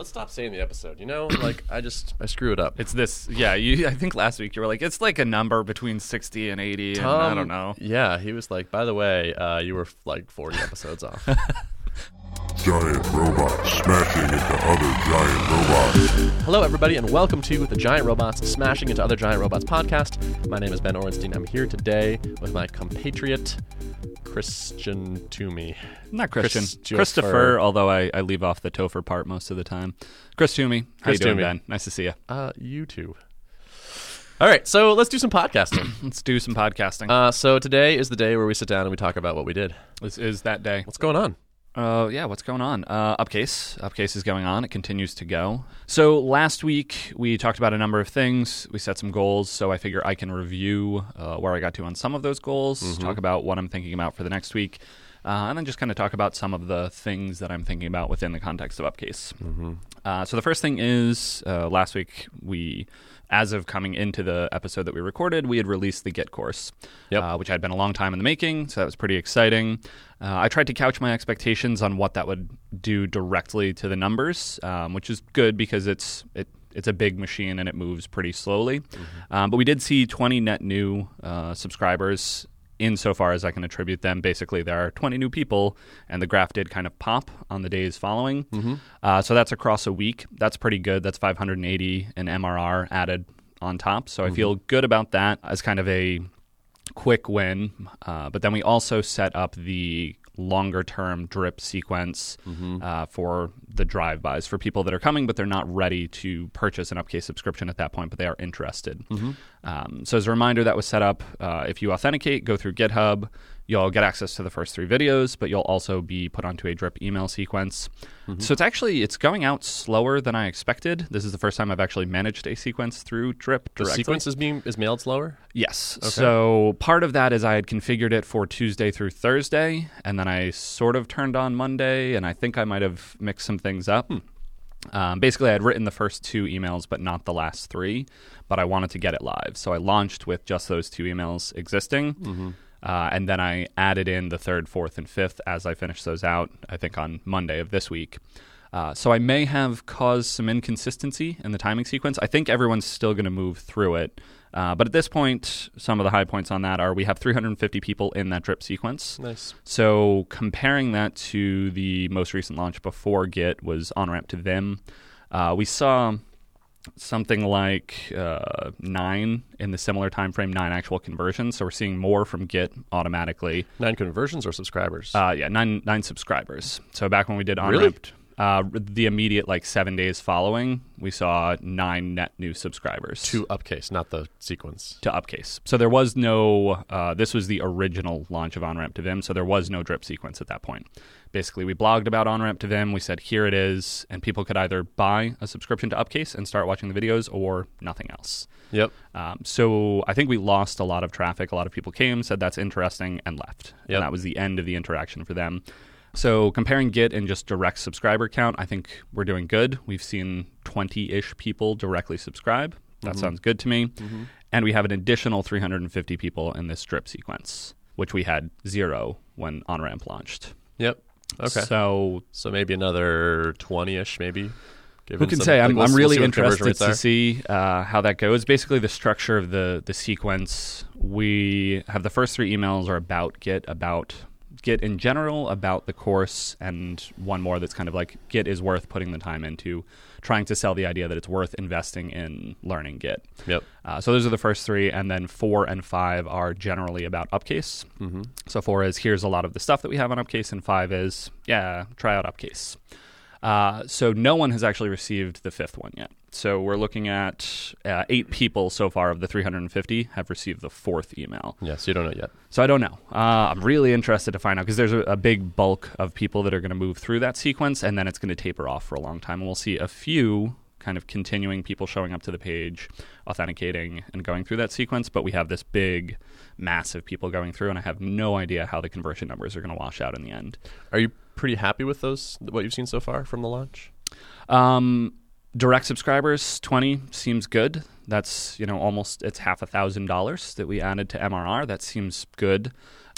Let's stop saying the episode. You know, like I just I screw it up. It's this, yeah. You, I think last week you were like, it's like a number between sixty and eighty. and I don't know. Yeah, he was like, by the way, uh, you were like 40 episodes off. Giant robots smashing into other giant robots. Hello, everybody, and welcome to the Giant Robots Smashing into Other Giant Robots podcast. My name is Ben Orenstein. I'm here today with my compatriot, Christian Toomey. Not Christian. Christopher. Christopher, although I, I leave off the Topher part most of the time. Chris Toomey. How Chris you doing, Toomey. Ben? Nice to see you. Uh, YouTube. All right, so let's do some podcasting. Let's do some podcasting. uh, so today is the day where we sit down and we talk about what we did. this is that day. What's going on? Uh, yeah, what's going on? Uh, Upcase. Upcase is going on. It continues to go. So last week we talked about a number of things. We set some goals. So I figure I can review uh, where I got to on some of those goals, talk about what I'm thinking about for the next week, uh, and then just kind of talk about some of the things that I'm thinking about within the context of Upcase. Uh, so the first thing is uh, last week we, as of coming into the episode that we recorded, we had released the Git course, Yep. uh, which had been a long time in the making. So that was pretty exciting. Uh, I tried to couch my expectations on what that would do directly to the numbers, um, which is good because it's it. It's a big machine and it moves pretty slowly. Um, but we did see 20 net new uh, subscribers insofar as I can attribute them. Basically, there are 20 new people, and the graph did kind of pop on the days following. Uh, so that's across a week. That's pretty good. That's 580 in MRR added on top. So I feel good about that as kind of a quick win. Uh, but then we also set up the longer term drip sequence uh, for the drive bys for people that are coming, but they're not ready to purchase an Upcase subscription at that point, but they are interested. Um, so, as a reminder, that was set up. Uh, if you authenticate, go through GitHub, you'll get access to the first three videos, but you'll also be put onto a drip email sequence. So it's actually it's going out slower than I expected. This is the first time I've actually managed a sequence through drip directly. The sequence is being is mailed slower. Yes. Okay. So part of that is I had configured it for Tuesday through Thursday, and then I sort of turned on Monday, and I think I might have mixed some things up. Um, basically, I had written the first two emails, but not the last three. But I wanted to get it live, so I launched with just those two emails existing. Uh, and then I added in the third, fourth, and fifth as I finished those out, I think on Monday of this week. Uh, so I may have caused some inconsistency in the timing sequence. I think everyone's still going to move through it. Uh, but at this point, some of the high points on that are we have 350 people in that drip sequence. Nice. So comparing that to the most recent launch before Git was OnRamp to Vim, uh, we saw something like uh, nine in the similar time frame, nine actual conversions. So we're seeing more from Git automatically. Nine conversions or subscribers? Uh, yeah, nine nine subscribers. So back when we did on Really? Uh, the immediate like seven days following, we saw nine net new subscribers to Upcase, not the sequence. to Upcase. So there was no. Uh, this was the original launch of OnRamp to Vim, so there was no drip sequence at that point. Basically, we blogged about OnRamp to Vim. We said here it is, and people could either buy a subscription to Upcase and start watching the videos, or nothing else. Yep. Um, so I think we lost a lot of traffic. A lot of people came, said that's interesting, and left. Yep. And that was the end of the interaction for them. So comparing Git and just direct subscriber count, I think we're doing good. We've seen 20-ish people directly subscribe. That sounds good to me. And we have an additional 350 people in this drip sequence, which we had zero when OnRamp launched. Yep. Okay. So So maybe another twenty-ish, maybe. Give Who can say? I'm, we'll- I'm really see what conversion interested to see uh, how that goes. Basically, the structure of the the sequence. We have the first three emails are about Git, about Git in general, about the course, and one more that's kind of like Git is worth putting the time into, trying to sell the idea that it's worth investing in learning Git. Yep. Uh, so those are the first three, and then four and five are generally about Upcase. Mm-hmm. So four is here's a lot of the stuff that we have on Upcase, and five is yeah, try out Upcase. Uh, so no one has actually received the fifth one yet. So we're looking at uh, eight people so far of the 350 have received the fourth email. Yeah. So you don't know yet. So I don't know. Uh, I'm really interested to find out because there's a, a big bulk of people that are going to move through that sequence, and then it's going to taper off for a long time, and we'll see a few kind of continuing people showing up to the page, authenticating, and going through that sequence. But we have this big mass of people going through, and I have no idea how the conversion numbers are going to wash out in the end. Are you pretty happy with those? What you've seen so far from the launch? Um, direct subscribers, 20 seems good. That's, you know, almost, it's half a thousand dollars that we added to MRR. That seems good.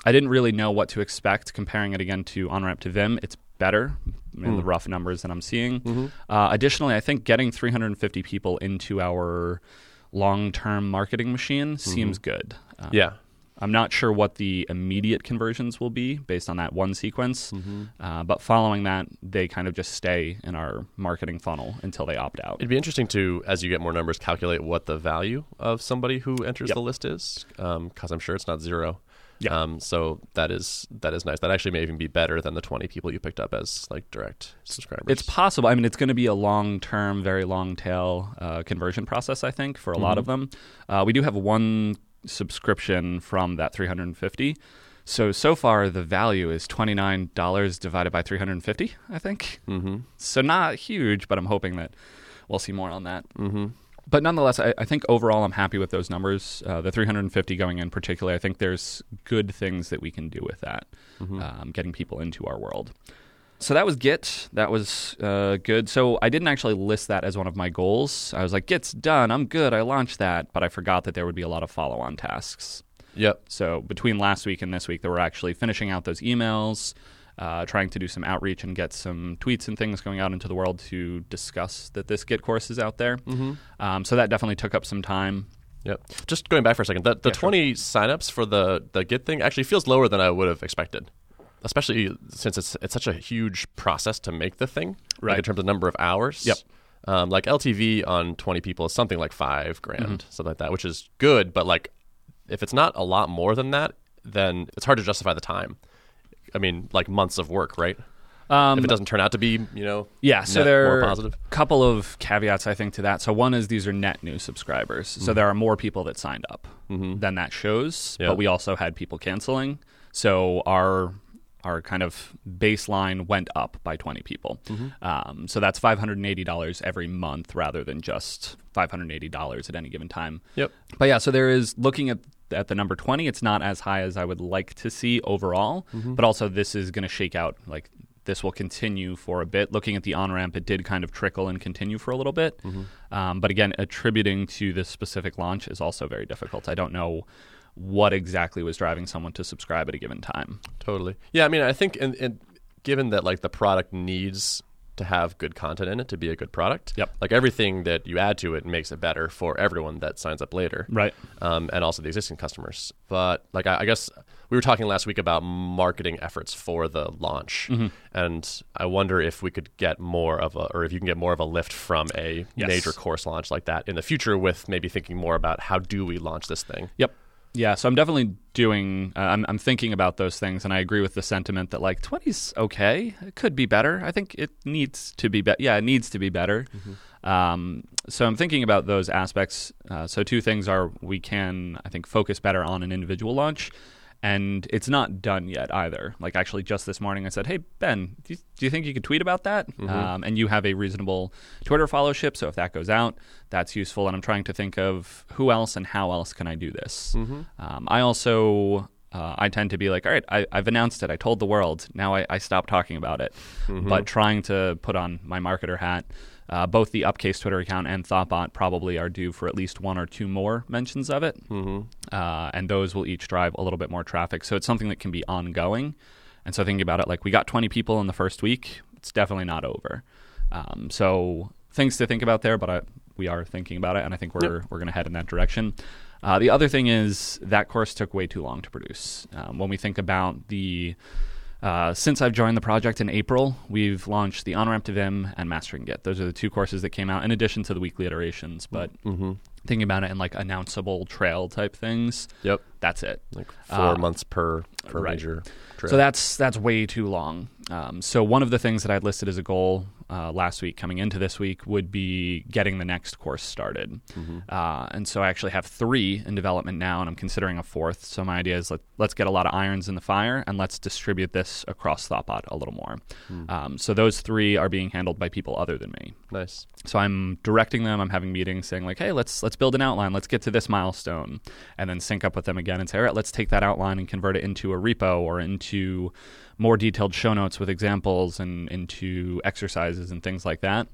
I didn't really know what to expect comparing it again to OnRamp to Vim. It's better, in the rough numbers that I'm seeing. Uh, additionally, I think getting 350 people into our long-term marketing machine seems good. Uh, Yeah. I'm not sure what the immediate conversions will be based on that one sequence, Mm-hmm. uh, but following that, they kind of just stay in our marketing funnel until they opt out. It'd be interesting to, as you get more numbers, calculate what the value of somebody who enters Yep. the list is, because I'm sure it's not zero. Yeah. Um, so that is that is nice. That actually may even be better than the 20 people you picked up as like direct subscribers. It's possible. I mean, it's going to be a long term, very long tail uh, conversion process, I think, for a lot of them. Uh, we do have one subscription from that 350. So, so far, the value is $29 divided by 350, I think. mm-hmm. So, not huge, but I'm hoping that we'll see more on that. Mm-hmm. But nonetheless, I, I think overall I'm happy with those numbers. Uh, the 350 going in particularly, I think there's good things that we can do with that, um, getting people into our world. So that was Git. That was uh, good. So I didn't actually list that as one of my goals. I was like, Git's done. I'm good. I launched that. But I forgot that there would be a lot of follow on tasks. Yep. So between last week and this week, they were actually finishing out those emails, uh, trying to do some outreach and get some tweets and things going out into the world to discuss that this Git course is out there. Mm-hmm. Um, so that definitely took up some time. Yep. Just going back for a second, the, the Yeah, sure. 20 signups for the the Git thing actually feels lower than I would have expected, especially since it's it's such a huge process to make the thing, like Right. in terms of number of hours. Yep. Um, like LTV on 20 people is something like five grand, Mm-hmm. something like that, which is good. But like, if it's not a lot more than that, then it's hard to justify the time. I mean, like months of work, right? Um, if it doesn't turn out to be, you know, Yeah, so there are positive. a couple of caveats, I think, to that. So one is these are net new subscribers. So there are more people that signed up than that shows, but we also had people canceling. So our our kind of baseline went up by 20 people. Um, so that's $580 every month rather than just $580 at any given time. Yep. But yeah, so there is looking at at the number 20, it's not as high as I would like to see overall, but also this is going to shake out like this will continue for a bit. Looking at the OnRamp, it did kind of trickle and continue for a little bit. Um, but again, attributing to this specific launch is also very difficult. I don't know what exactly was driving someone to subscribe at a given time. Totally. Yeah, I mean, I think, in, in, given that like the product needs to have good content in it to be a good product. Yep. Like everything that you add to it makes it better for everyone that signs up later. Right. Um, and also the existing customers. But like I, I guess we were talking last week about marketing efforts for the launch, Mm-hmm. and I wonder if we could get more of a, or if you can get more of a lift from a Yes. major course launch like that in the future, with maybe thinking more about how do we launch this thing. Yep. Yeah, so I'm definitely doing. Uh, I'm, I'm thinking about those things, and I agree with the sentiment that like 20's okay. It could be better. I think it needs to be better. Yeah, it needs to be better. Um, so I'm thinking about those aspects. Uh, so two things are we can I think focus better on an individual launch, and it's not done yet either. Like actually, just this morning I said, "Hey Ben, do you, do you think you could tweet about that?" Um, and you have a reasonable Twitter followership, so if that goes out, that's useful. And I'm trying to think of who else and how else can I do this. Um, I also uh, I tend to be like, all right, I, I've announced it. I told the world. Now I, I stop talking about it. But trying to put on my marketer hat, uh, both the Upcase Twitter account and Thoughtbot probably are due for at least one or two more mentions of it. Uh, and those will each drive a little bit more traffic. So it's something that can be ongoing. And so thinking about it, like we got 20 people in the first week, it's definitely not over. Um, so things to think about there, but I, we are thinking about it, and I think we're we're going to head in that direction. Uh, the other thing is that course took way too long to produce. Um, when we think about the uh, since I've joined the project in April, we've launched the On-Ramp to Vim and Mastering Git. Those are the two courses that came out in addition to the weekly iterations. But thinking about it in like announceable trail type things, Yep. that's it. Like four Uh, months per, per right. major trip. So that's that's way too long. Um, so one of the things that I'd listed as a goal uh, last week, coming into this week, would be getting the next course started. Uh, and so I actually have three in development now, and I'm considering a fourth. So my idea is let, let's get a lot of irons in the fire and let's distribute this across Thoughtbot a little more. Um, so those three are being handled by people other than me. nice. So I'm directing them. I'm having meetings saying like, "Hey, let's let's build an outline. Let's get to this milestone," and then sync up with them again and say, "All right, let's take that outline and convert it into a repo or into more detailed show notes with examples and into exercises and things like that."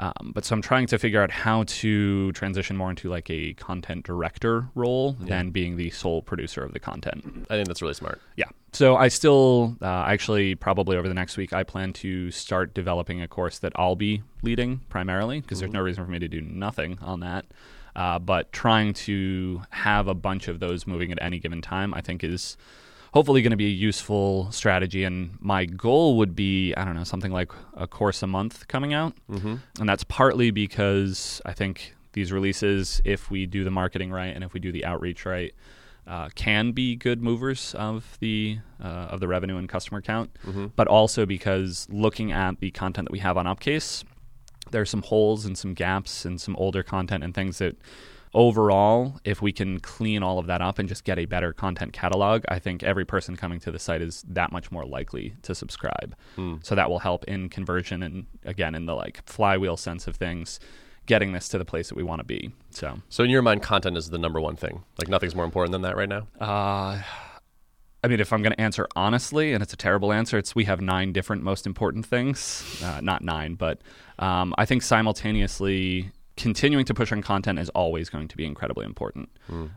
Um, but so I'm trying to figure out how to transition more into like a content director role than being the sole producer of the content. I think that's really smart. Yeah. So I still, uh, actually, probably over the next week, I plan to start developing a course that I'll be leading primarily because there's no reason for me to do nothing on that. Uh, but trying to have a bunch of those moving at any given time, I think, is hopefully going to be a useful strategy. And my goal would be, I don't know, something like a course a month coming out. Mm-hmm. And that's partly because I think these releases, if we do the marketing right and if we do the outreach right, uh, can be good movers of the uh, of the revenue and customer count, but also because looking at the content that we have on Upcase, there are some holes and some gaps and some older content and things that overall, if we can clean all of that up and just get a better content catalog, I think every person coming to the site is that much more likely to subscribe. So that will help in conversion and again in the like flywheel sense of things, getting this to the place that we want to be. So So in your mind, content is the number one thing. Like nothing's more important than that right now. uh, I mean, if I'm going to answer honestly, and it's a terrible answer, it's we have nine different most important things. Uh, not nine, but um, I think simultaneously continuing to push on content is always going to be incredibly important.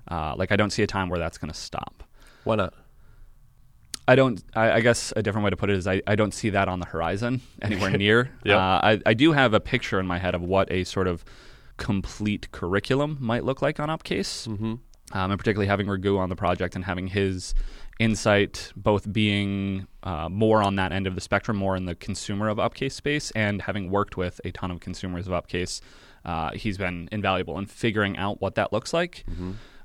Uh, like, I don't see a time where that's going to stop. Why not? I don't. I, I guess a different way to put it is I, I don't see that on the horizon anywhere near. Yep. uh, I, I do have a picture in my head of what a sort of complete curriculum might look like on Upcase. Mm-hmm. Um, and particularly having Ragu on the project and having his insight both being uh, more on that end of the spectrum, more in the consumer of Upcase space, and having worked with a ton of consumers of Upcase, uh, he's been invaluable in figuring out what that looks like.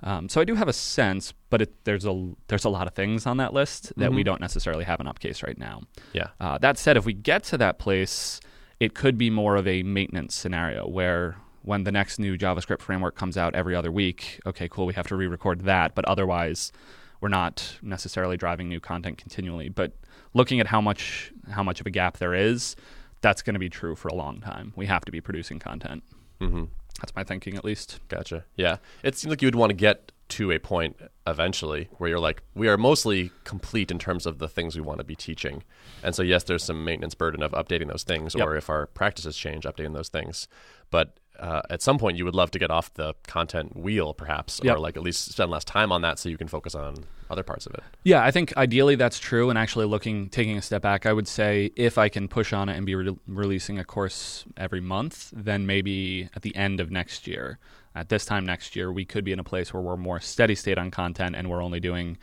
Um, so I do have a sense, but it, there's a there's a lot of things on that list that we don't necessarily have an Upcase right now. Yeah. Uh, that said, if we get to that place, it could be more of a maintenance scenario where when the next new JavaScript framework comes out every other week, okay, cool, we have to re-record that, but otherwise, we're not necessarily driving new content continually. But looking at how much how much of a gap there is, that's going to be true for a long time. We have to be producing content. Mm-hmm. That's my thinking, at least. Gotcha. Yeah. It seems like you would want to get to a point eventually where you're like, we are mostly complete in terms of the things we want to be teaching. And so, yes, there's some maintenance burden of updating those things, Yep. or if our practices change, updating those things. But uh, at some point, you would love to get off the content wheel, perhaps, Yep. or like at least spend less time on that so you can focus on other parts of it. Yeah, I think ideally that's true. And actually, looking, taking a step back, I would say if I can push on it and be re- releasing a course every month, then maybe at the end of next year, at this time next year, we could be in a place where we're more steady state on content and we're only doing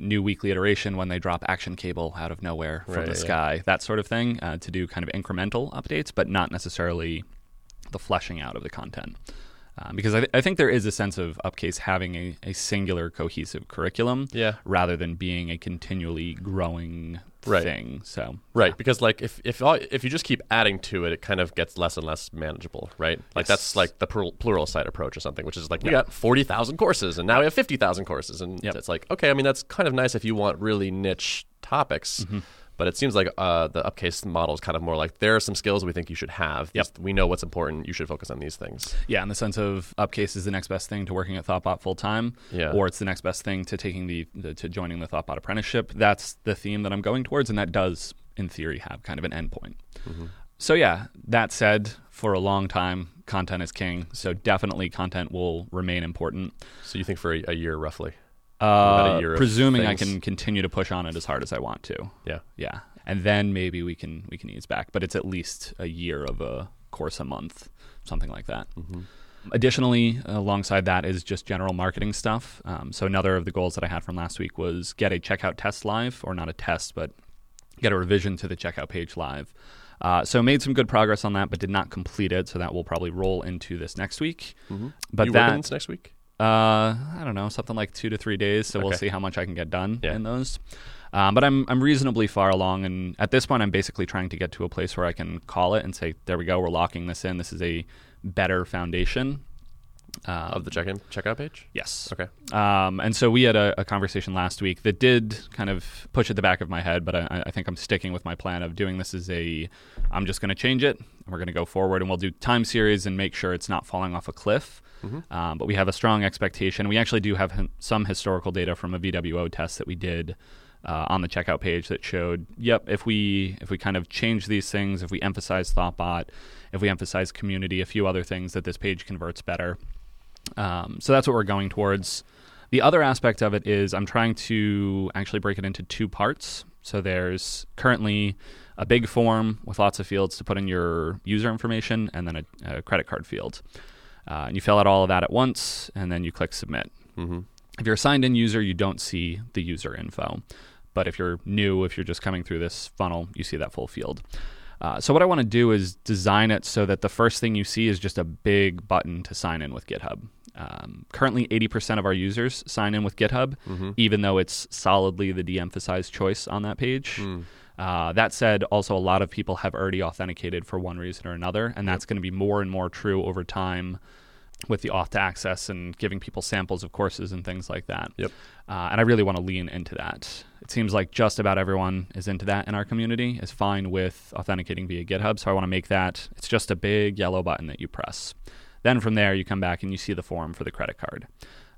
new weekly iteration when they drop action cable out of nowhere from Right, the yeah. sky, that sort of thing, uh, to do kind of incremental updates, but not necessarily the fleshing out of the content. Um, because I, th- I think there is a sense of Upcase having a, a singular cohesive curriculum Yeah. rather than being a continually growing Right. thing. So Right, because like if if all, if you just keep adding to it, it kind of gets less and less manageable, right? Like Yes. that's like the plural, Pluralsight approach or something, which is like we Yeah. got forty thousand courses and now we have fifty thousand courses, and Yep. it's like okay, I mean that's kind of nice if you want really niche topics, Mm-hmm. But it seems like uh, the Upcase model is kind of more like there are some skills we think you should have. Yep. These- we know what's important. You should focus on these things. yeah, in the sense of Upcase is the next best thing to working at Thoughtbot full time, Yeah. or it's the next best thing to taking the, the to joining the Thoughtbot apprenticeship. That's the theme that I'm going towards, and that does, in theory, have kind of an endpoint. So yeah, that said, for a long time, content is king. So definitely, content will remain important. So you think for a, a year roughly? About a Uh, presuming I can continue to push on it as hard as I want to. Yeah. Yeah, and then maybe we can we can ease back, but it's at least a year of a course a month, something like that. Additionally, alongside that is just general marketing stuff. Um, so another of the goals that I had from last week was get a checkout test live, or not a test, but get a revision to the checkout page live. Uh, so made some good progress on that, but did not complete it. So that will probably roll into this next week. But you that next week? Uh, I don't know, something like two to three days. So we'll see how much I can get done Yeah. in those. Um, but I'm I'm reasonably far along, and at this point, I'm basically trying to get to a place where I can call it and say, "There we go, we're locking this in. This is a better foundation." Um, Of the check-in checkout page? yes. Okay. Um, and so we had a, a conversation last week that did kind of push at the back of my head, but I, I think I'm sticking with my plan of doing this as a. I'm just going to change it, and we're going to go forward, and we'll do time series and make sure it's not falling off a cliff. Um, but we have a strong expectation. We actually do have some historical data from a VWO test that we did uh, on the checkout page that showed, yep, if we if we kind of change these things, if we emphasize Thoughtbot, if we emphasize community, a few other things, that this page converts better. Um, so that's what we're going towards. The other aspect of it is I'm trying to actually break it into two parts. So there's currently a big form with lots of fields to put in your user information and then a, a credit card field. Uh, and you fill out all of that at once and then you click submit. Mm-hmm. If you're a signed in user, you don't see the user info. But if you're new, if you're just coming through this funnel, you see that full field. Uh, so what I want to do is design it so that the first thing you see is just a big button to sign in with GitHub. Um, currently, 80% of our users sign in with GitHub, Mm-hmm. even though it's solidly the de-emphasized choice on that page. Hmm. Uh, that said, also a lot of people have already authenticated for one reason or another, and that's going to be more and more true over time with the auth to access and giving people samples of courses and things like that. Yep. Uh, and I really want to lean into that. It seems like just about everyone is into that in our community, is fine with authenticating via GitHub. So I want to make that, it's just a big yellow button that you press. Then from there, you come back and you see the form for the credit card.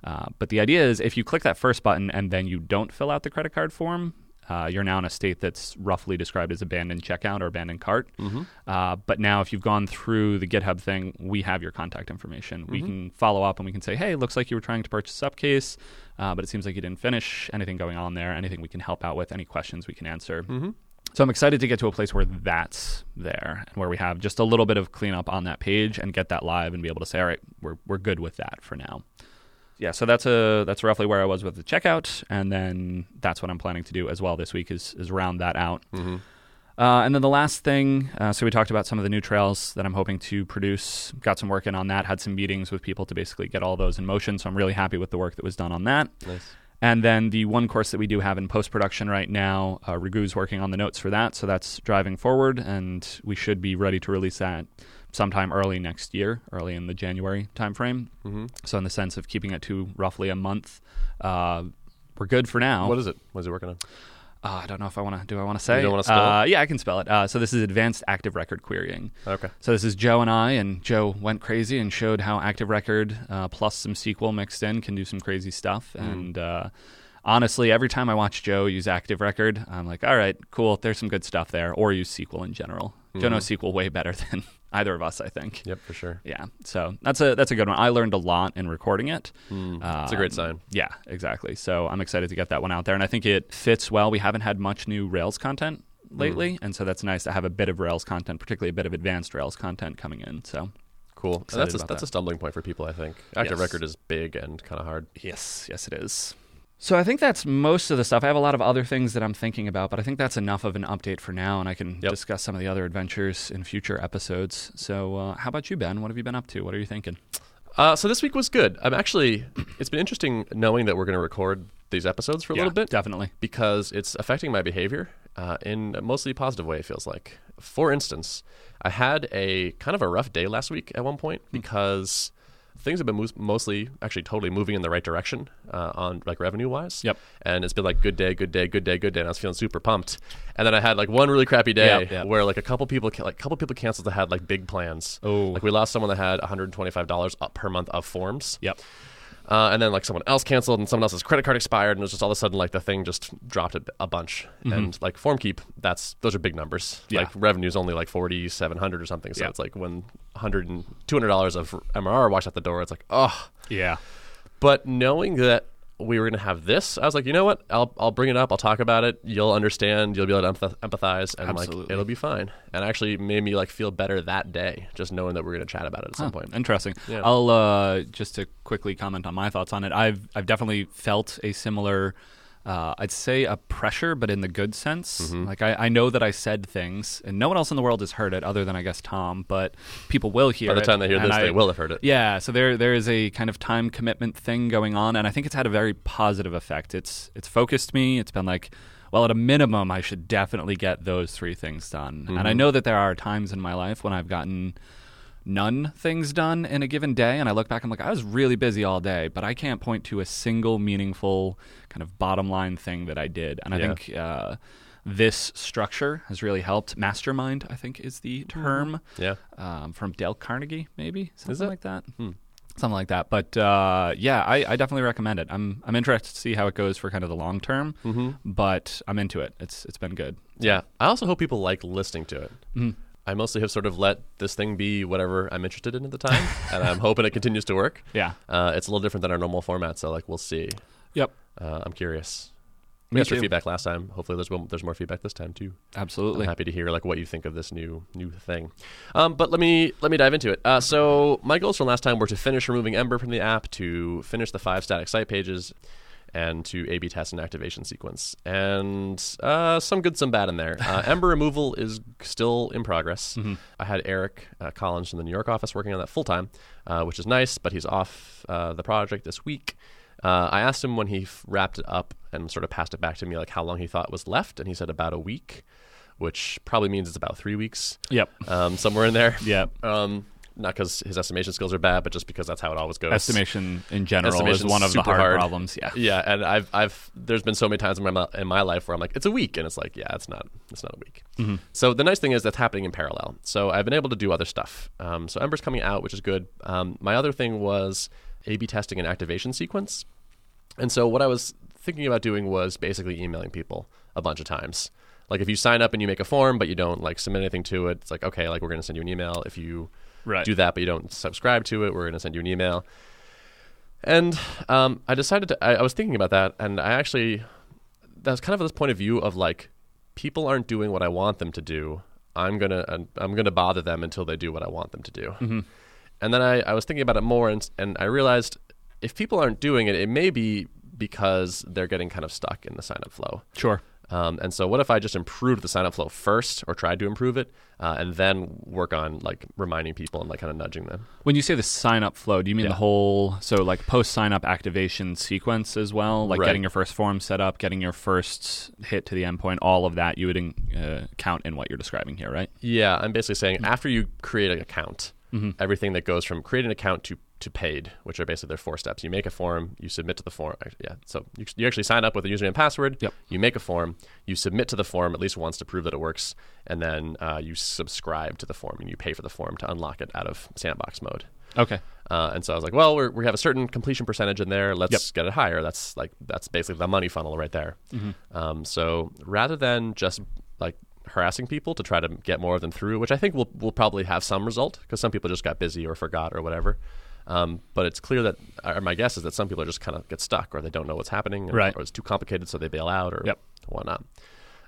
Uh, but the idea is if you click that first button and then you don't fill out the credit card form, uh, you're now in a state that's roughly described as abandoned checkout or abandoned cart. Mm-hmm. Uh, but now, if you've gone through the GitHub thing, we have your contact information. We Mhm. can follow up and we can say, hey, looks like you were trying to purchase Upcase, uh, but it seems like you didn't finish. Anything going on there? Anything we can help out with? Any questions we can answer? Mm-hmm. So I'm excited to get to a place where that's there and where we have just a little bit of cleanup on that page and get that live and be able to say, all right, we're we're good with that for now. Yeah, so that's a that's roughly where I was with the checkout, and then that's what I'm planning to do as well this week is is round that out. Mm-hmm. Uh, and then the last thing, uh, so we talked about some of the new trails that I'm hoping to produce. Got some work in on that. Had some meetings with people to basically get all those in motion. So I'm really happy with the work that was done on that. Nice. And then the one course that we do have in post production right now, uh, Ragu's working on the notes for that, so that's driving forward, and we should be ready to release that sometime early next year, early in the January timeframe. Mm-hmm. So in the sense of keeping it to roughly a month, uh, we're good for now. What is it? What is he working on? Uh, I don't know if I want to. Do I want to say? don't wanna spell uh, Yeah, I can spell it. Uh, so this is advanced Active Record querying. Okay. So this is Joe and I, and Joe went crazy and showed how Active Record uh, plus some SQL mixed in can do some crazy stuff. Mm. And uh, honestly, every time I watch Joe use Active Record, I'm like, all right, cool. There's some good stuff there. Or use SQL in general. Joe Mhm. knows SQL way better than either of us, I think. Yep, for sure. Yeah, so that's a that's a good one. I learned a lot in recording it. Mm. It's a great Um, sign. Yeah, exactly. So I'm excited to get that one out there, and I think it fits well. We haven't had much new Rails content lately, and so that's nice to have a bit of Rails content, particularly a bit of advanced Rails content coming in. So Cool. That's a, that's that. a stumbling point for people, I think. Active Yes. record is big and kind of hard. yes, yes, it is. So I think that's most of the stuff. I have a lot of other things that I'm thinking about, but I think that's enough of an update for now, and I can Yep. discuss some of the other adventures in future episodes. So uh, how about you, Ben? What have you been up to? What are you thinking? Uh, so this week was good. I'm actually. It's been interesting knowing that we're going to record these episodes for a little bit definitely. because it's affecting my behavior uh, in a mostly positive way. It feels like. For instance, I had a kind of a rough day last week at one point because things have been mo- mostly, actually, totally moving in the right direction uh, on like revenue wise. Yep. And it's been like good day, good day, good day, good day, and I was feeling super pumped. And then I had like one really crappy day Yep, yep. where like a couple people, like a couple people canceled that had like big plans. Oh. Like we lost someone that had 125 dollars per month of forms. Yep. Uh, and then like someone else canceled and someone else's credit card expired and it was just all of a sudden like the thing just dropped a, a bunch and like FormKeep that's those are big numbers Mm-hmm. Yeah. like revenue's only like 4700 or something so Yeah. it's like when 100 and 200 dollars of MRR walks out the door it's like oh Yeah. but knowing that we were going to have this i was like you know what i'll, I'll bring it up i'll talk about it you'll understand you'll be able to empath- empathize and like it'll be fine and actually made me like feel better that day just knowing that we're going to chat about it at some Huh, point Interesting. Yeah. I'll uh, just to quickly comment on my thoughts on it. I've I've definitely felt a similar. Uh, I'd say a pressure, but in the good sense. Mm-hmm. Like I, I know that I said things, and no one else in the world has heard it, other than I guess Tom. But people will hear by the it, time they hear this I- they will have heard it Yeah, so there there is a kind of time commitment thing going on, and I think it's had a very positive effect. It's it's focused me. It's been like, well, at a minimum, I should definitely get those three things done. And I Mhm. know that there are times in my life when I've gotten none things done in a given day, and I look back, and I'm like, I was really busy all day, but I can't point to a single meaningful kind of bottom line thing that I did. And I Yeah. think. Uh, this structure has really helped. Mastermind, I think, is the term yeah um, from Dale Carnegie, maybe something like that. Hmm. something like that. But uh, yeah, I, I definitely recommend it. I'm I'm interested to see how it goes for kind of the long term, mm-hmm. but I'm into it. It's it's been good. Yeah, I also hope people like listening to it. I mostly have sort of let this thing be whatever I'm interested in at the time, and I'm hoping it continues to work. Yeah. Uh, it's a little different than our normal format, so like we'll see. Yep. Uh, I'm curious. Me We asked for too. feedback last time. Hopefully, there's more- there's more feedback this time too. Absolutely. I'm happy to hear like what you think of this new new thing. Um, but let me let me dive into it. Uh, so my goals from last time were to finish removing Ember from the app, to finish the five static site pages, and to A/B test an activation sequence. And uh, some good, some bad in there. Uh, Ember removal is still in progress. I had Eric uh, Collins from the New York office working on that full time, uh, which is nice. But he's off uh, the project this week. Uh, I asked him when he f- wrapped it up and sort of passed it back to me, like how long he thought was left, and he said about a week, which probably means it's about three weeks, Yep. um, somewhere in there. Yep. Um, not because his estimation skills are bad, but just because that's how it always goes. Estimation in general is one of the hard, hard. problems. Yeah. Yeah, and I've I've there's been so many times in my in my life where I'm like it's a week, and it's like yeah, it's not it's not a week. Mm-hmm. So the nice thing is that's happening in parallel. So I've been able to do other stuff. Um, so Ember's coming out, which is good. Um, my other thing was A/B testing an activation sequence, and so what I was thinking about doing was basically emailing people a bunch of times. Like if you sign up and you make a form, but you don't like submit anything to it, it's like okay, like we're going to send you an email. If you Right. do that, but you don't subscribe to it, we're going to send you an email. And um, I decided to. I, I was thinking about that, and I actually that's kind of this point of view of like people aren't doing what I want them to do. I'm gonna I'm gonna bother them until they do what I want them to do. Mm-hmm. And then I, I was thinking about it more, and and I realized if people aren't doing it, it may be because they're getting kind of stuck in the sign up flow. Sure. Um, and so, what if I just improved the sign up flow first, or tried to improve it, uh, and then work on like reminding people and like kind of nudging them? When you say the sign up flow, do you mean Yeah. the whole so like post sign up activation sequence as well, like Right. getting your first form set up, getting your first hit to the endpoint, all of that you would uh, count in what you're describing here, right? Yeah, I'm basically saying after you create an account, everything that goes from create an account to to paid, which are basically their four steps. You make a form, you submit to the form. Yeah, so you, you actually sign up with a username and password. Yep. You make a form, you submit to the form at least once to prove that it works, and then uh, you subscribe to the form and you pay for the form to unlock it out of sandbox mode. Okay. Uh, and so I was like, well, we're, we have a certain completion percentage in there. Let's Yep. get it higher. That's like that's basically the money funnel right there. Um, so rather than just like harassing people to try to get more of them through, which I think will will probably have some result because some people just got busy or forgot or whatever. Um, but it's clear that, or my guess is that some people just kind of get stuck or they don't know what's happening, or, Right. or it's too complicated, so they bail out or Yep. whatnot.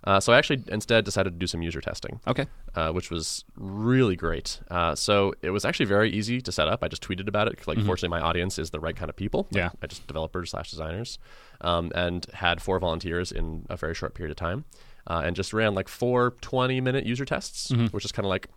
Uh, so I actually instead decided to do some user testing Okay. uh, which was really great. Uh, so it was actually very easy to set up. I just tweeted about it. Like, fortunately, my audience is the right kind of people. Like, Yeah. I just developers slash designers, um, and had four volunteers in a very short period of time, uh, and just ran like four 20 minute user tests, which is kind of like,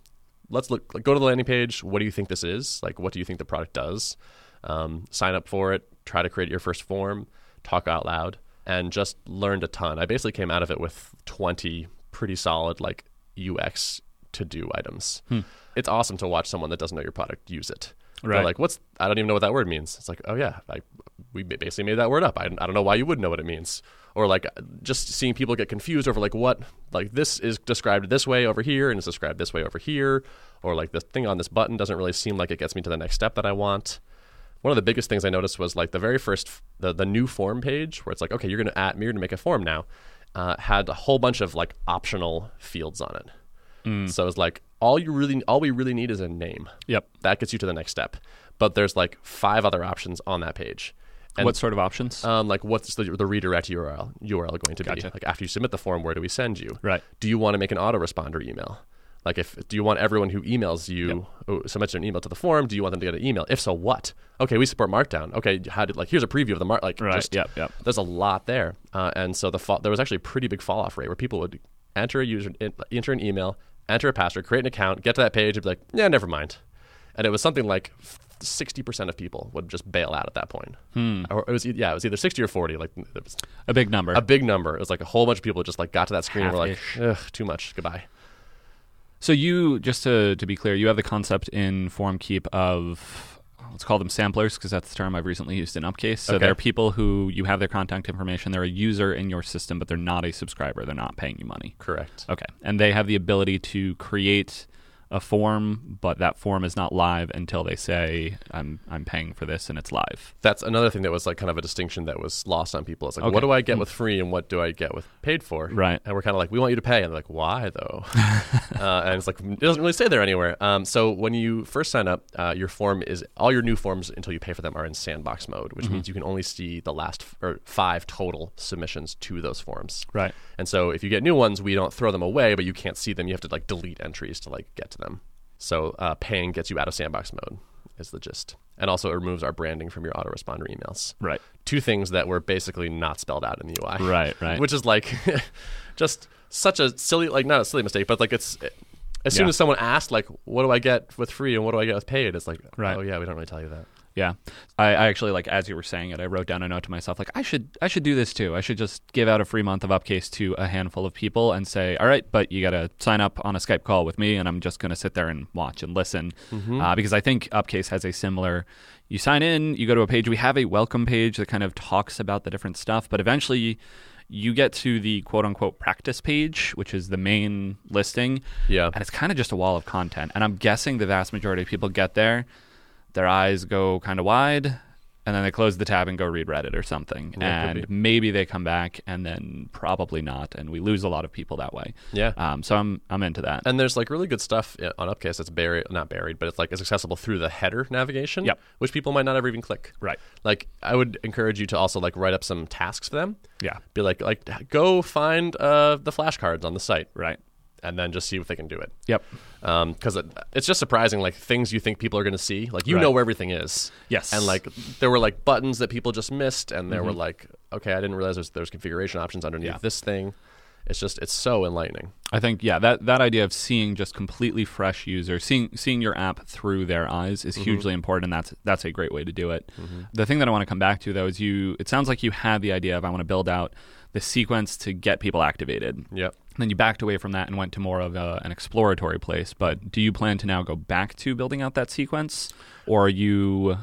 let's look, like, go to the landing page. What do you think this is? Like, what do you think the product does? Um, sign up for it. Try to create your first form. Talk out loud, and just learned a ton. I basically came out of it with 20 pretty solid like UX to do items. It's awesome to watch someone that doesn't know your product use it. They're Right. like, what's, I don't even know what that word means. It's like, oh yeah, I, we basically made that word up. I, I don't know why you would know what it means. Or like just seeing people get confused over like what, like this is described this way over here and it's described this way over here. Or like the thing on this button doesn't really seem like it gets me to the next step that I want. One of the biggest things I noticed was like the very first, the, the new form page where it's like, okay, you're going to add, you're going to make a form now, uh, had a whole bunch of like optional fields on it. So it's like all you really, all we really need is a name. Yep. That gets you to the next step. But there's like five other options on that page. And what sort of options? um, like what's the, the redirect URL URL going to Gotcha. be? Like after you submit the form, where do we send you? Right. Do you want to make an autoresponder email? Like if do you want everyone who emails you who submits an email to the form? Do you want them to get an email? If so, what? Okay, we support Markdown. Okay, how did like here's a preview of the mark like Right, just yep, yep. there's a lot there, uh, and so the fall, there was actually a pretty big fall off rate where people would enter a user enter an email, enter a password, create an account, get to that page, and be like, yeah, never mind, and it was something like. Sixty percent of people would just bail out at that point, Hmm. or it was yeah, it was either sixty or forty. Like it was a big number. a big number. It was like a whole bunch of people just like got to that screen and were like, Ugh, too much. Goodbye. So you, just to, to be clear, you have the concept in FormKeep of let's call them samplers because that's the term I've recently used in Upcase. So Okay. they're people who you have their contact information. They're a user in your system, but they're not a subscriber. They're not paying you money. Correct. Okay, and they have the ability to create a form, but that form is not live until they say I'm I'm paying for this and it's live. That's another thing that was like kind of a distinction that was lost on people. It's like, Okay. what do I get with free and what do I get with paid for? Right. And we're kind of like, we want you to pay. And they're like, why though? uh, and it's like, it doesn't really say there anywhere. Um, so when you first sign up, uh, your form is all your new forms until you pay for them are in sandbox mode, which means you can only see the last f- or five total submissions to those forms. Right. And so if you get new ones, we don't throw them away, but you can't see them. You have to like delete entries to like get to them. So uh, paying gets you out of sandbox mode is the gist. And also it removes our branding from your autoresponder emails. Right. Two things that were basically not spelled out in the UI. Right, right. Which is like just such a silly, like not a silly mistake, but like it's as soon Yeah. as someone asked like, what do I get with free and what do I get with paid? It's like, Right. oh yeah, we don't really tell you that. Yeah, I, I actually like as you were saying it, I wrote down a note to myself like I should I should do this too. I should just give out a free month of Upcase to a handful of people and say, all right, but you got to sign up on a Skype call with me, and I'm just going to sit there and watch and listen uh, because I think Upcase has a similar. You sign in, you go to a page. We have a welcome page that kind of talks about the different stuff, but eventually. You get to the quote unquote practice page, which is the main listing. Yeah. And it's kind of just a wall of content. And I'm guessing the vast majority of people get there, their eyes go kind of wide, and then they close the tab and go read Reddit or something. Yeah, and maybe they come back, and then probably not. And we lose a lot of people that way. Yeah. Um, so I'm I'm into that. And there's like really good stuff on Upcase that's buried, not buried, but it's like it's accessible through the header navigation, Yep. which people might not ever even click. Right. Like I would encourage you to also like write up some tasks for them. Yeah. Be like like go find uh, the flashcards on the site, Right. And then just see if they can do it. Yep. Um, because it, it's just surprising, like things you think people are going to see, like you Right. know where everything is. Yes. And like there were like buttons that people just missed, and there were Mm-hmm. like, okay, I didn't realize there's, there's configuration options underneath Yeah. this thing. It's just it's so enlightening. I think yeah that that idea of seeing just completely fresh users, seeing seeing your app through their eyes is mm-hmm. hugely important. And that's that's a great way to do it. Mm-hmm. The thing that I want to come back to though is you. It sounds like you had the idea of I want to build out the sequence to get people activated. Yep. Then you backed away from that and went to more of a, an exploratory place. But do you plan to now go back to building out that sequence, or are you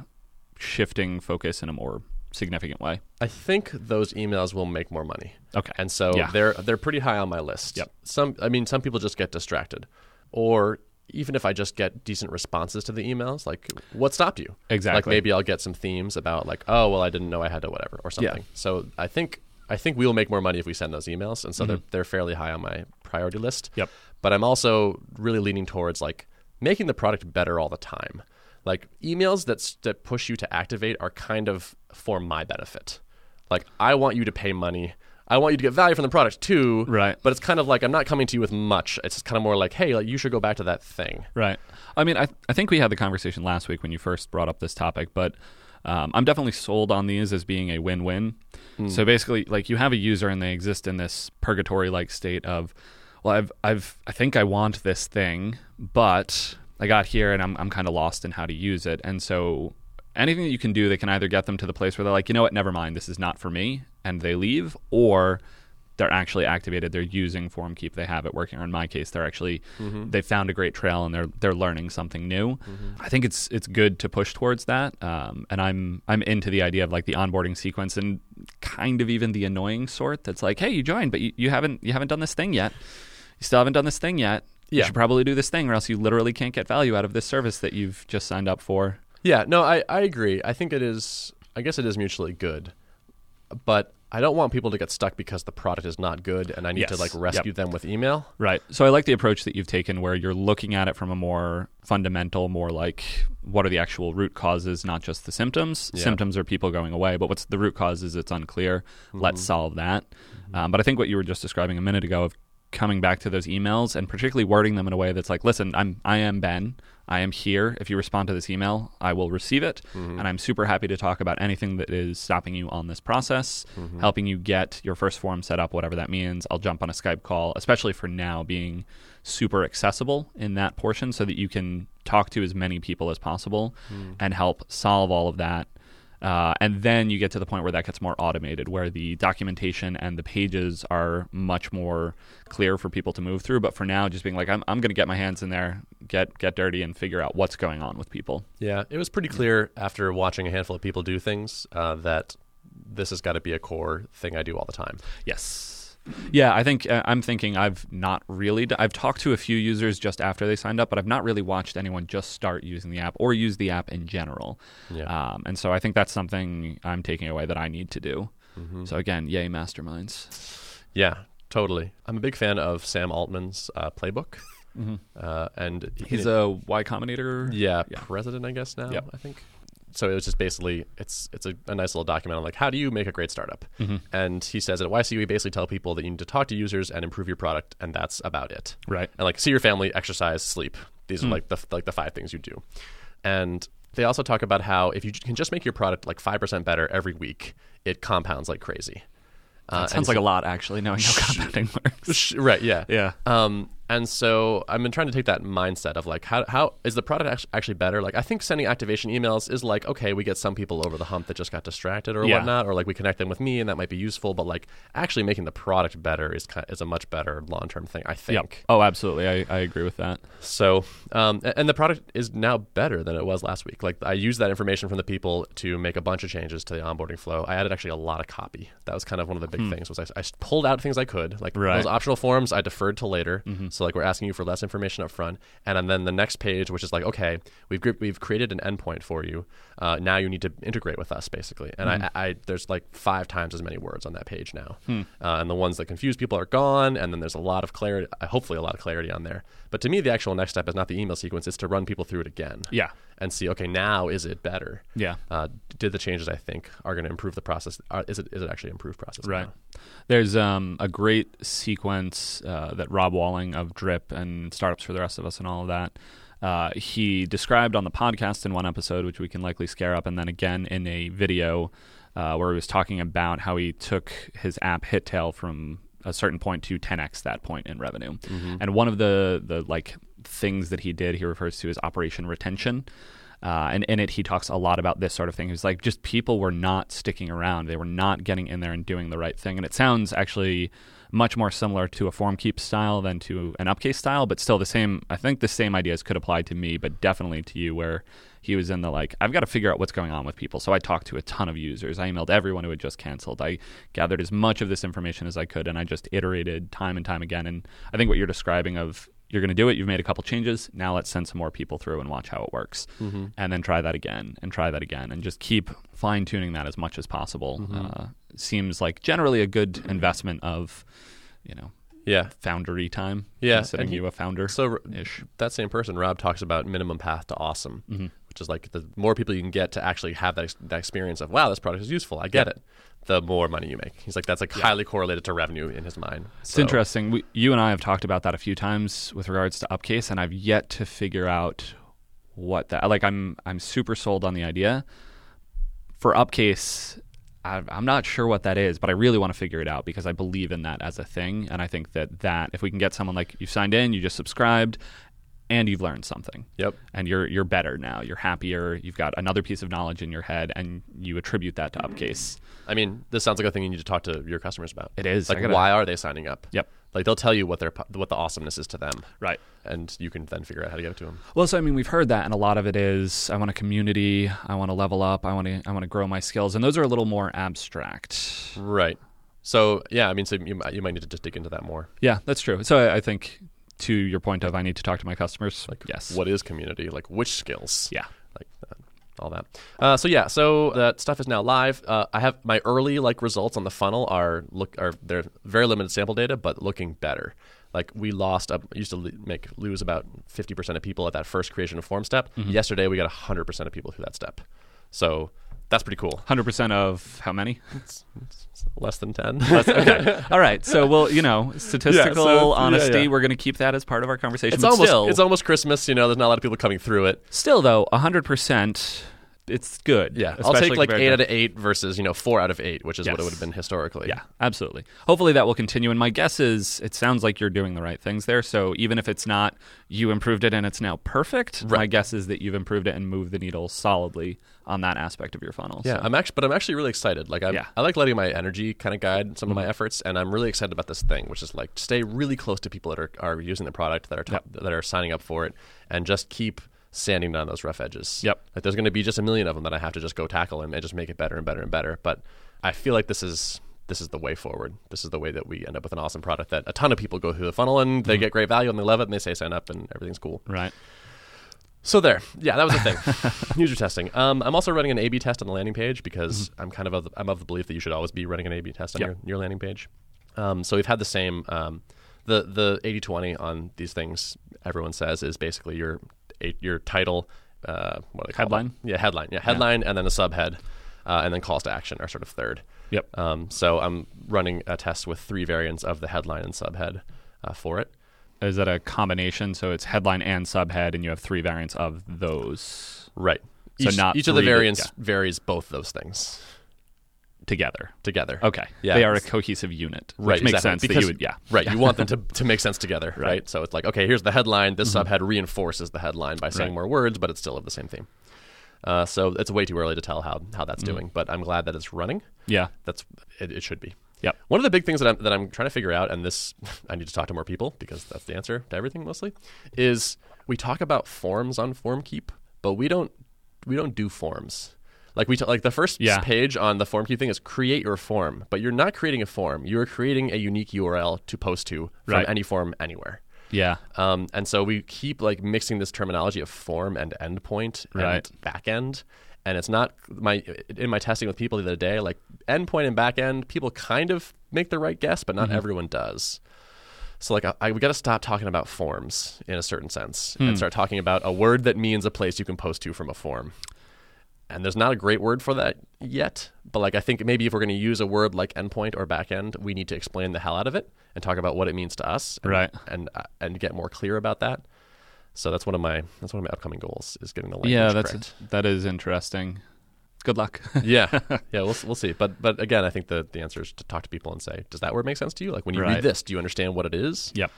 shifting focus in a more significant way? I think those emails will make more money. Okay. And so Yeah. they're they're pretty high on my list. Yep. Some I mean some people just get distracted. Or even if I just get decent responses to the emails, like what stopped you? Exactly. Like maybe I'll get some themes about like, oh well I didn't know I had to whatever or something. Yeah. So I think I think we will make more money if we send those emails and so they're they're fairly high on my priority list. Mm-hmm. Yep. But I'm also really leaning towards like making the product better all the time. Like emails that that push you to activate are kind of for my benefit. Like I want you to pay money. I want you to get value from the product too. Right. But it's kind of like I'm not coming to you with much. It's just kind of more like, hey, like you should go back to that thing. Right. I mean, I I think we had the conversation last week when you first brought up this topic, but um, I'm definitely sold on these as being a win-win. So basically, like you have a user and they exist in this purgatory-like state of, well, I've I've I think I want this thing, but I got here and I'm I'm kind of lost in how to use it, and so anything that you can do that can either get them to the place where they're like, you know what, never mind, this is not for me, and they leave, or they're actually activated. They're using FormKeep. They have it working. Or in my case, they're actually they found a great trail and they're they're learning something new. I think it's it's good to push towards that. Um, and I'm I'm into the idea of like the onboarding sequence and kind of even the annoying sort. That's like, hey, you joined, but you, you haven't you haven't done this thing yet. You still haven't done this thing yet. You should probably do this thing, or else you literally can't get value out of this service that you've just signed up for. Yeah, no, I, I agree. I think it is I guess it is mutually good. But I don't want people to get stuck because the product is not good and I need to Yes. like Yep. rescue them with email. Right. So I like the approach that you've taken where you're looking at it from a more fundamental, more like what are the actual root causes, not just the symptoms. Yeah. Symptoms are people going away, but what's the root cause is it's unclear. Let's Mm-hmm. solve that. Um, but I think what you were just describing a minute ago of coming back to those emails and particularly wording them in a way that's like, listen, I'm I am Ben. I am here. If you respond to this email, I will receive it. Mm-hmm. And I'm super happy to talk about anything that is stopping you on this process, Mm-hmm. helping you get your first form set up, whatever that means. I'll jump on a Skype call, especially for now being super accessible in that portion so that you can talk to as many people as possible Mm. and help solve all of that. Uh, and then you get to the point where that gets more automated, where the documentation and the pages are much more clear for people to move through. But for now, just being like, I'm, I'm going to get my hands in there, get get dirty, and figure out what's going on with people. Yeah, it was pretty clear after watching a handful of people do things uh, that this has got to be a core thing I do all the time. Yes. Yeah, I think uh, I'm thinking I've not really. d- I've talked to a few users just after they signed up, but I've not really watched anyone just start using the app or use the app in general. Yeah. Um, and so I think that's something I'm taking away that I need to do. Mm-hmm. So again, yay masterminds. Yeah, totally. I'm a big fan of Sam Altman's uh, playbook, uh, and he- He's a Y Combinator. yeah, Yeah. president, I guess now. Yep. I think. So it was just basically it's it's a, a nice little document on like how do you make a great startup, Mm-hmm. and he says at YC we basically tell people that you need to talk to users and improve your product, and that's about it. Right. and like see your family, exercise, sleep. These are like the like the five things you do. And they also talk about how if you can just make your product like five percent better every week, it compounds like crazy. Uh, That sounds like a lot, actually, knowing how compounding works. Right. Yeah. Yeah. Um, and so I've been trying to take that mindset of like, how, how is the product actually better? Like, I think sending activation emails is like, okay, we get some people over the hump that just got distracted or Yeah. whatnot, or like we connect them with me and that might be useful. But like, actually making the product better is kind is a much better long term thing, I think. Yep. Oh, absolutely. I, I agree with that. So, um, and the product is now better than it was last week. Like, I used that information from the people to make a bunch of changes to the onboarding flow. I added actually a lot of copy. That was kind of one of the big things. Was I, I pulled out things I could, like Hmm. Right. those optional forms. I deferred to later. So, like, we're asking you for less information up front, and then the next page, which is like, okay, we've gr- we've created an endpoint for you. Uh, now you need to integrate with us, basically. And I, I, there's like five times as many words on that page now, uh, and the ones that confuse people are gone. And then there's a lot of clarity, uh, hopefully a lot of clarity on there. But to me, the actual next step is not the email sequence; it's to run people through it again. Yeah. And see, okay, now is it better? Yeah. Uh, did the changes I think are going to improve the process? Uh, is it is it actually improved process? Right. now? There's um, a great sequence uh, that Rob Walling of Drip and Startups for the Rest of Us and all of that. Uh, he described on the podcast in one episode, which we can likely scare up, and then again in a video uh, where he was talking about how he took his app HitTail from a certain point to 10x that point in revenue. And one of the the like things that he did, he refers to as operation retention. Uh, and in it, he talks a lot about this sort of thing. He's like, just people were not sticking around. They were not getting in there and doing the right thing. And it sounds actually much more similar to a FormKeep style than to an Upcase style, but still the same. I think the same ideas could apply to me, but definitely to you, where he was in the like, I've got to figure out what's going on with people. So I talked to a ton of users. I emailed everyone who had just canceled. I gathered as much of this information as I could, and I just iterated time and time again. And I think what you're describing of you're going to do it. You've made a couple changes. Now let's send some more people through and watch how it works. And then try that again and try that again and just keep fine tuning that as much as possible. Uh, seems like generally a good investment of, you know, Yeah. foundery time. Yeah, Considering and he- you a founder So ish. that same person, Rob, talks about minimum path to awesome, Mm-hmm. which is like the more people you can get to actually have that, that experience of, wow, this product is useful. I get Yep. it. The more money you make. He's like, that's like highly correlated to revenue in his mind. It's interesting. We, you and I have talked about that a few times with regards to Upcase, and I've yet to figure out what that. Like, I'm I'm super sold on the idea. For Upcase, I, I'm not sure what that is, but I really want to figure it out because I believe in that as a thing, and I think that that if we can get someone like you've signed in, you just subscribed, and you've learned something. Yep. And you're you're better now. You're happier. You've got another piece of knowledge in your head, and you attribute that to Upcase. I mean, this sounds like a thing you need to talk to your customers about. It is. Like, gotta- why are they signing up? Yep. Like, they'll tell you what their what the awesomeness is to them, Right. and you can then figure out how to get it to them. Well, so I mean, we've heard that, and a lot of it is I want a community, I want to level up, I want to, I want to grow my skills, and those are a little more abstract. Right. So yeah, I mean, so you might, you might need to just dig into that more. Yeah, that's true. So I, I think to your point of I need to talk to my customers. Like, yes, what is community? Like, which skills? Yeah. like uh, all that. Uh, so yeah, so that stuff is now live. Uh, I have my early like results on the funnel are look are they're very limited sample data, but looking better. Like we lost, uh, used to make lose about fifty percent of people at that first creation of form step. Mm-hmm. Yesterday we got hundred percent of people through that step. So that's pretty cool. hundred percent of how many? It's, it's less than ten. okay, all right. So well, you know, statistical Yeah, so- yeah, honesty. yeah. We're going to keep that as part of our conversation. It's but almost still, it's almost Christmas. You know, there's not a lot of people coming through it. still though, hundred percent. It's good. Yeah, I'll take like eight to- out of eight versus you know four out of eight, which is what it would have been historically. Yeah, absolutely. Hopefully that will continue. And my guess is it sounds like you're doing the right things there. So even if it's not you improved it and it's now perfect, my guess is that you've improved it and moved the needle solidly on that aspect of your funnel. Yeah, So- I'm actually, but I'm actually really excited. Like, I'm, Yeah. I like letting my energy kind of guide some of my mm-hmm. efforts, and I'm really excited about this thing, which is like stay really close to people that are, are using the product, that are top, that are signing up for it, and just keep sanding down those rough edges. Yep. Like, there's going to be just a million of them that I have to just go tackle and, and just make it better and better and better. But I feel like this is this is the way forward. This is the way that we end up with an awesome product that a ton of people go through the funnel and Mm-hmm. they get great value and they love it and they say sign up and everything's cool. Right. So there, yeah, that was the thing. User testing. Um, I'm also running an A/B test on the landing page because I'm kind of, of the, I'm of the belief that you should always be running an A/B test on Yep. your, your landing page. Um, so we've had the same um, the the 80-20 on these things. Everyone says is basically your your title, uh, what they call Headline? it? Yeah, headline. Yeah, headline, and then a subhead, uh, and then calls to action are sort of third. Yep. Um, so I'm running a test with three variants of the headline and subhead uh, for it. Is that a combination? So it's headline and subhead, and you have three variants of those Right. So each, not each of the variants yeah. varies both those things together. together. Okay. Yeah, They are a cohesive unit. Which Right, makes exactly. sense because would, yeah. right. You want them to, to make sense together, right. Right. Mm-hmm. So it's like, okay, here's the headline. This subhead reinforces the headline by saying Right. more words, but it's still of the same theme. Uh, so it's way too early to tell how how that's Mm-hmm. doing, but I'm glad that it's running. Yeah. That's it, it should be. Yeah. One of the big things that I'm that I'm trying to figure out, and this I need to talk to more people because that's the answer to everything mostly, is we talk about forms on FormKeep, but we don't we don't do forms. Like we t- like the first Yeah. page on the FormKeep thing is create your form, but you're not creating a form. You are creating a unique URL to post to from Right. any form anywhere. Yeah. Um, and so we keep like mixing this terminology of form and endpoint and Right. backend. And it's not my in my testing with people the other day, like endpoint and backend, people kind of make the right guess, but not Mm-hmm. everyone does. So like I, I we got to stop talking about forms in a certain sense Hmm. and start talking about a word that means a place you can post to from a form. And there's not a great word for that yet, but like I think maybe if we're going to use a word like endpoint or backend, we need to explain the hell out of it and talk about what it means to us, and, Right. And uh, and get more clear about that. So that's one of my that's one of my upcoming goals is getting the language Yeah, that's correct. that is interesting. Good luck. yeah, yeah, we'll we'll see. But but again, I think the the answer is to talk to people and say, does that word make sense to you? Like when you Right. read this, do you understand what it is? yep.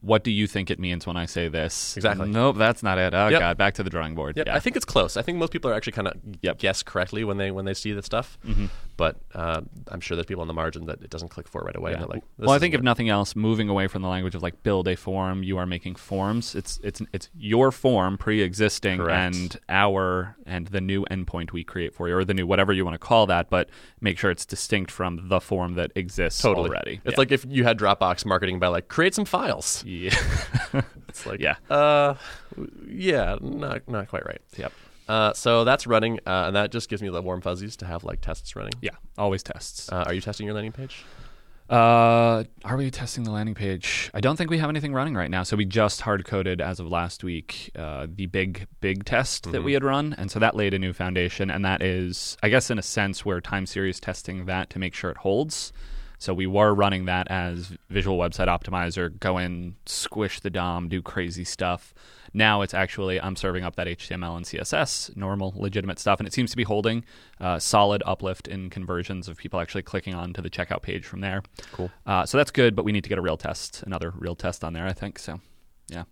What do you think it means when I say this? Exactly. Nope, that's not it. Oh Yep. god, back to the drawing board. Yep, yeah. I think it's close. I think most people are actually kind of Yep. guess correctly when they when they see the stuff. Mm-hmm. But uh, I'm sure there's people on the margin that it doesn't click for right away. Yeah. Like, well, I think if it. nothing else, moving away from the language of like build a form, you are making forms. It's it's it's your form pre-existing Correct. and our and the new endpoint we create for you, or the new whatever you want to call that. But make sure it's distinct from the form that exists totally already. It's Yeah. like if you had Dropbox marketing by like create some files. yeah, It's like yeah, uh, yeah, not not quite right. yep, Uh, so that's running, uh, and that just gives me the warm fuzzies to have like tests running. yeah. Always tests. Uh, are you testing your landing page? Uh, are we testing the landing page? I don't think we have anything running right now. So we just hard coded as of last week uh, the big big test that we had run, and so that laid a new foundation. And that is, I guess, in a sense, we're time series testing that to make sure it holds. So we were running that as Visual Website Optimizer, go in, squish the DOM, do crazy stuff. Now it's actually I'm serving up that HTML and CSS, normal, legitimate stuff, and it seems to be holding uh, solid uplift in conversions of people actually clicking on to the checkout page from there. Cool. Uh, so that's good, but we need to get a real test, another real test on there, I think. So, yeah.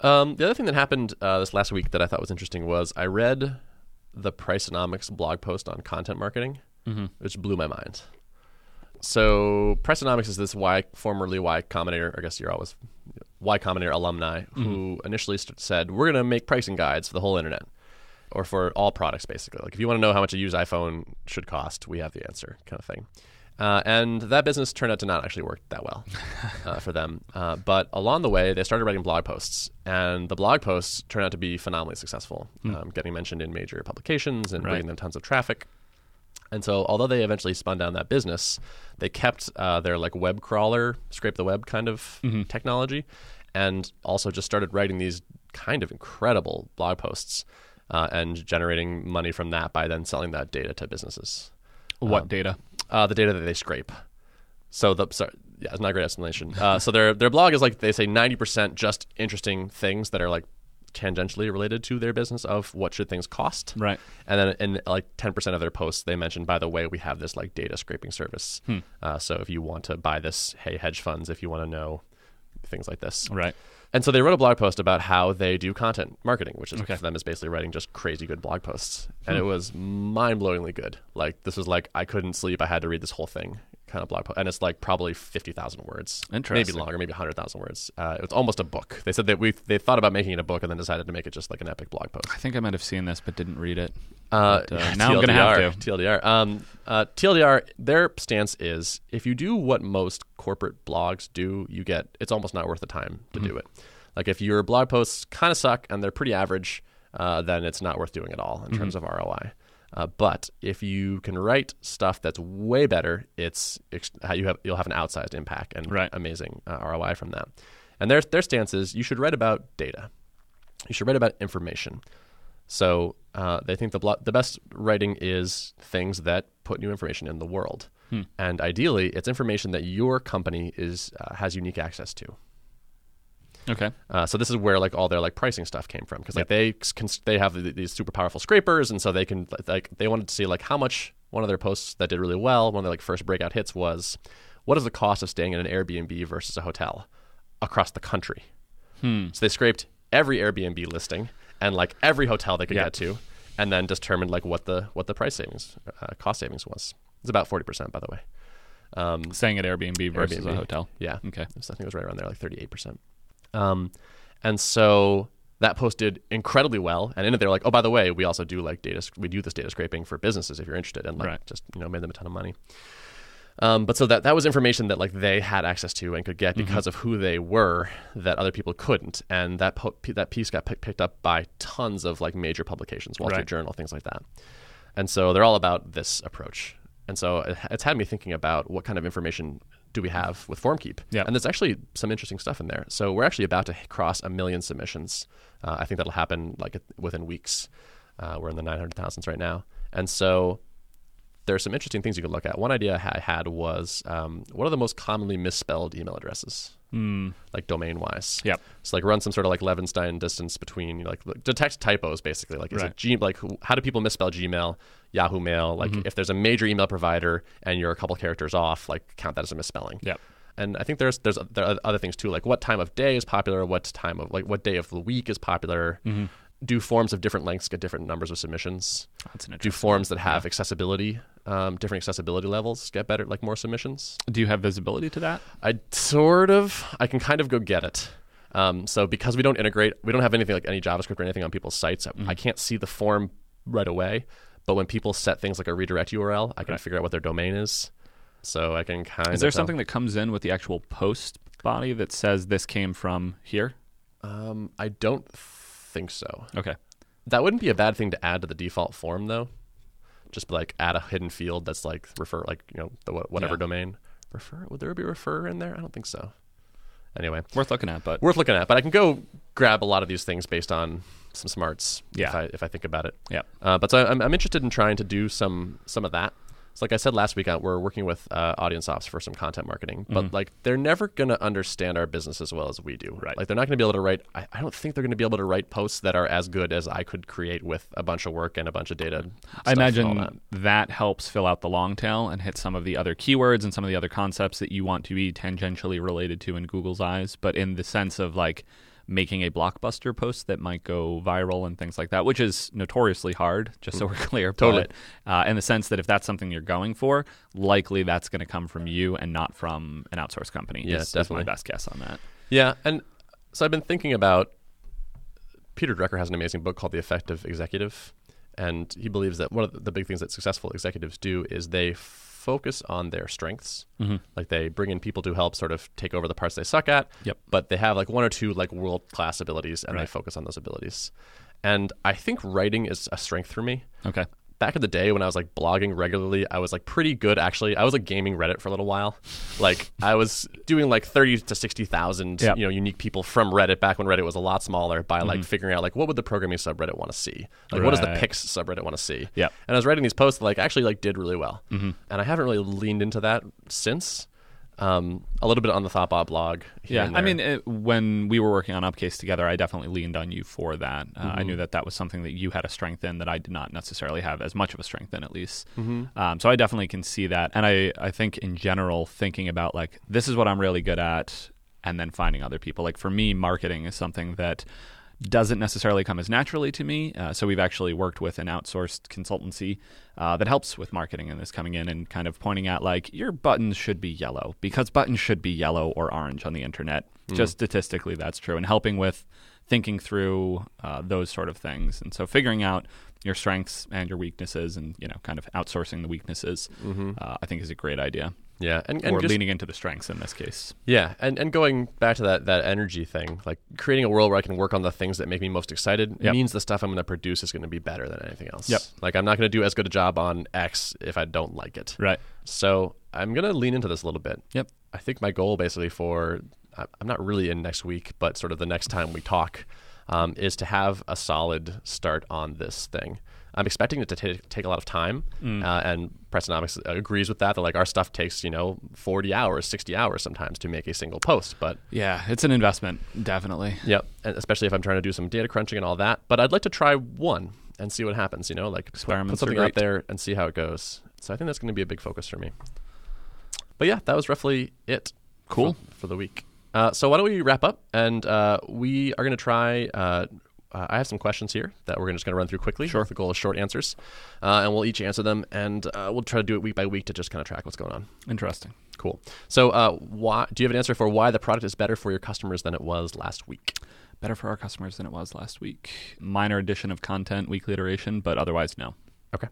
Um, the other thing that happened uh, this last week that I thought was interesting was I read the Priceonomics blog post on content marketing, which blew my mind. So Priceonomics is this Y, formerly Y Combinator, I guess you're always Y Combinator alumni, who initially st- said, we're going to make pricing guides for the whole internet or for all products, basically. Like if you want to know how much a used iPhone should cost, we have the answer kind of thing. Uh, and that business turned out to not actually work that well uh, for them. Uh, but along the way, they started writing blog posts, and the blog posts turned out to be phenomenally successful, um, getting mentioned in major publications and Right. bringing them tons of traffic. And so, although they eventually spun down that business, they kept uh, their like web crawler, scrape the web kind of technology, and also just started writing these kind of incredible blog posts uh, and generating money from that by then selling that data to businesses. What data? Uh, the data that they scrape. So the sorry, yeah, it's not a great explanation. Uh, so their their blog is like they say ninety percent just interesting things that are like tangentially related to their business of what should things cost. Right. And then in like ten percent of their posts, they mention, by the way, we have this like data scraping service. Hmm. Uh, so if you want to buy this, hey, hedge funds, if you want to know things like this. Right. And so they wrote a blog post about how they do content marketing, which is Okay. for them is basically writing just crazy good blog posts. And it was mind blowingly good. Like this was like I couldn't sleep. I had to read this whole thing kind of blog post, and it's like probably fifty thousand words, maybe longer, maybe hundred thousand words. Uh, it's almost a book. They said that we they thought about making it a book and then decided to make it just like an epic blog post. I think I might have seen this, but didn't read it. Uh, But, uh, now I'm gonna have to. TLDR. Um, uh, TLDR. Their stance is if you do what most corporate blogs do, you get it's almost not worth the time to Mm-hmm. do it. Like if your blog posts kind of suck and they're pretty average, uh, then it's not worth doing at all in terms Mm-hmm. of ROI. Uh, but if you can write stuff that's way better, it's how you have you'll have an outsized impact and Right. amazing uh, ROI from that. And their their stance is you should write about data. You should write about information. So uh, they think the blo- the best writing is things that put new information in the world, and ideally, it's information that your company is uh, has unique access to. Okay. Uh, so this is where like all their like pricing stuff came from because like they can, they have th- these super powerful scrapers, and so they can like they wanted to see like how much one of their posts that did really well, one of their like first breakout hits was, what is the cost of staying in an Airbnb versus a hotel across the country? Hmm. So they scraped every Airbnb listing and like every hotel they could Yeah. get to, and then determined like what the what the price savings, uh, cost savings was. It's about forty percent, by the way. Um, Staying at Airbnb versus Airbnb. a hotel. yeah. Okay. I think it was right around there, like thirty-eight percent. Um, and so that post did incredibly well. And in it, they were like, "Oh, by the way, we also do like data. We do this data scraping for businesses if you're interested." And like, Right. just you know, made them a ton of money. Um, but so that that was information that like they had access to and could get Mm-hmm. because of who they were that other people couldn't. And that po- p- that piece got pick- picked up by tons of like major publications, Wall Street Right. Journal, things like that. And so they're all about this approach. And so it, it's had me thinking about what kind of information do we have with FormKeep. Yeah. And there's actually some interesting stuff in there. So we're actually about to cross a million submissions. Uh, I think that'll happen like within weeks. Uh, we're in the 900,000s right now. And so there's some interesting things you can look at. One idea I had was um, what are the most commonly misspelled email addresses, Mm. like domain wise? Yep. So like run some sort of like Levenshtein distance between you know, like detect typos basically. Like is Right. it G like who- how do people misspell Gmail, Yahoo Mail? Like Mm-hmm. if there's a major email provider and you're a couple characters off, like count that as a misspelling. Yep. And I think there's there's there are other things too, like what time of day is popular, what time of like what day of the week is popular. Mm-hmm. Do forms of different lengths get different numbers of submissions? That's an Do forms that have accessibility, um, different accessibility levels, get better, like more submissions? Do you have visibility to that? I sort of, I can kind of go get it. Um, so because we don't integrate, we don't have anything like any JavaScript or anything on people's sites. I- Mm-hmm. I can't see the form right away. But when people set things like a redirect URL, I can Right. figure out what their domain is. So I can kind of. Is there something that comes in with the actual post body that says this came from here? Um, I don't think so. Okay. That wouldn't be a bad thing to add to the default form, though. Just like add a hidden field that's like refer, like you know, the whatever Yeah. domain. Refer? Would there be refer in there? I don't think so. Anyway, Worth looking at, but worth looking at. But I can go grab a lot of these things based on some smarts. Yeah. If I if I think about it. yeah. Uh, but so I'm, I'm interested in trying to do some some of that. So like I said last week, uh, we're working with uh, Audience Ops for some content marketing, but like they're never going to understand our business as well as we do. Mm-hmm. Right. Like they're not going to be able to write. I, I don't think they're going to be able to write posts that are as good as I could create with a bunch of work and a bunch of data. I stuff and all imagine that. that. helps fill out the long tail and hit some of the other keywords and some of the other concepts that you want to be tangentially related to in Google's eyes, but in the sense of like making a blockbuster post that might go viral and things like that, which is notoriously hard, just so we're clear. Totally. But, uh, in the sense that if that's something you're going for, likely that's going to come from you and not from an outsourced company. Yeah, is, is my best guess on that. Yeah, and so I've been thinking about Peter Drucker has an amazing book called The Effective Executive, and he believes that one of the big things that successful executives do is they focus on their strengths. Mm-hmm. Like they bring in people to help sort of take over the parts they suck at. Yep. But they have like one or two like world class abilities, and they focus on those abilities. And I think writing is a strength for me Okay. Back in the day when I was like blogging regularly, I was like pretty good actually. I was like gaming Reddit for a little while. Like I was doing like thirty to sixty thousand Yep. you know unique people from Reddit back when Reddit was a lot smaller by like mm-hmm. figuring out like what would the programming subreddit want to see? Like what does the Right. pics subreddit want to see? Yeah. And I was writing these posts that like actually like did really well. Mm-hmm. And I haven't really leaned into that since. Um, a little bit on the Thoughtbot blog. Yeah, I mean, it, when we were working on Upcase together, I definitely leaned on you for that. Uh, Mm-hmm. I knew that that was something that you had a strength in that I did not necessarily have as much of a strength in, at least. Mm-hmm. Um, so I definitely can see that, and I I think in general, thinking about like this is what I'm really good at, and then finding other people. Like for me, marketing is something that doesn't necessarily come as naturally to me. Uh, so we've actually worked with an outsourced consultancy uh, that helps with marketing and is coming in and kind of pointing out like your buttons should be yellow because buttons should be yellow or orange on the internet. Just statistically, that's true, and helping with thinking through uh, those sort of things. And so figuring out your strengths and your weaknesses, and you know, kind of outsourcing the weaknesses, uh, I think is a great idea. Yeah, and, and or just, leaning into the strengths in this case. yeah, and, and going back to that that energy thing, like creating a world where I can work on the things that make me most excited Yep. means the stuff I'm going to produce is going to be better than anything else. Yep. Like I'm not going to do as good a job on X if I don't like it. Right. So I'm going to lean into this a little bit. Yep. I think my goal basically for I'm not really in next week, but sort of the next time we talk um, is to have a solid start on this thing. I'm expecting it to ta- take a lot of time, Mm. uh, and Priceonomics agrees with that. That like our stuff takes you know 40 hours, 60 hours sometimes to make a single post. But Yeah, it's an investment, definitely. yep, and especially if I'm trying to do some data crunching and all that. But I'd like to try one and see what happens. You know, like put- put, something out there and see how it goes. So I think that's going to be a big focus for me. But yeah, that was roughly it. Cool. for, for the week. Uh, so why don't we wrap up? And uh, we are going to try. Uh, I have some questions here that we're just going to run through quickly. Sure. The goal is short answers, uh, and we'll each answer them, and uh, we'll try to do it week by week to just kind of track what's going on. Interesting. Cool. So, uh, why do you have an answer for why the product is better for your customers than it was last week? Better for our customers than it was last week. Minor addition of content, weekly iteration, but otherwise, no. Okay.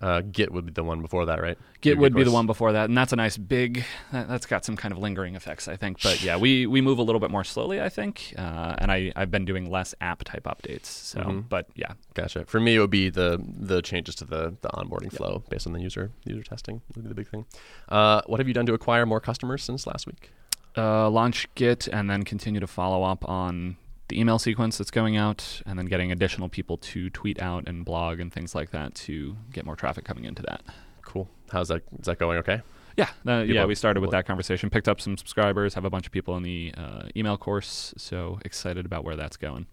Uh, Git would be the one before that, right? Git would be the one before that, and that's a nice big. That, that's got some kind of lingering effects, I think. But yeah, we we move a little bit more slowly, I think. Uh, and I I've been doing less app type updates. So, Mm-hmm. but yeah, Gotcha. For me, it would be the the changes to the, the onboarding flow based on the user user testing would be the big thing. Uh, what have you done to acquire more customers since last week? uh, launch Git, and then continue to follow up on the email sequence that's going out, and then getting additional people to tweet out and blog and things like that to get more traffic coming into that. Cool. How's that? Is that going okay? Yeah, uh, yeah. We started with that conversation, picked up some subscribers, have a bunch of people in the uh, email course, so excited about where that's going.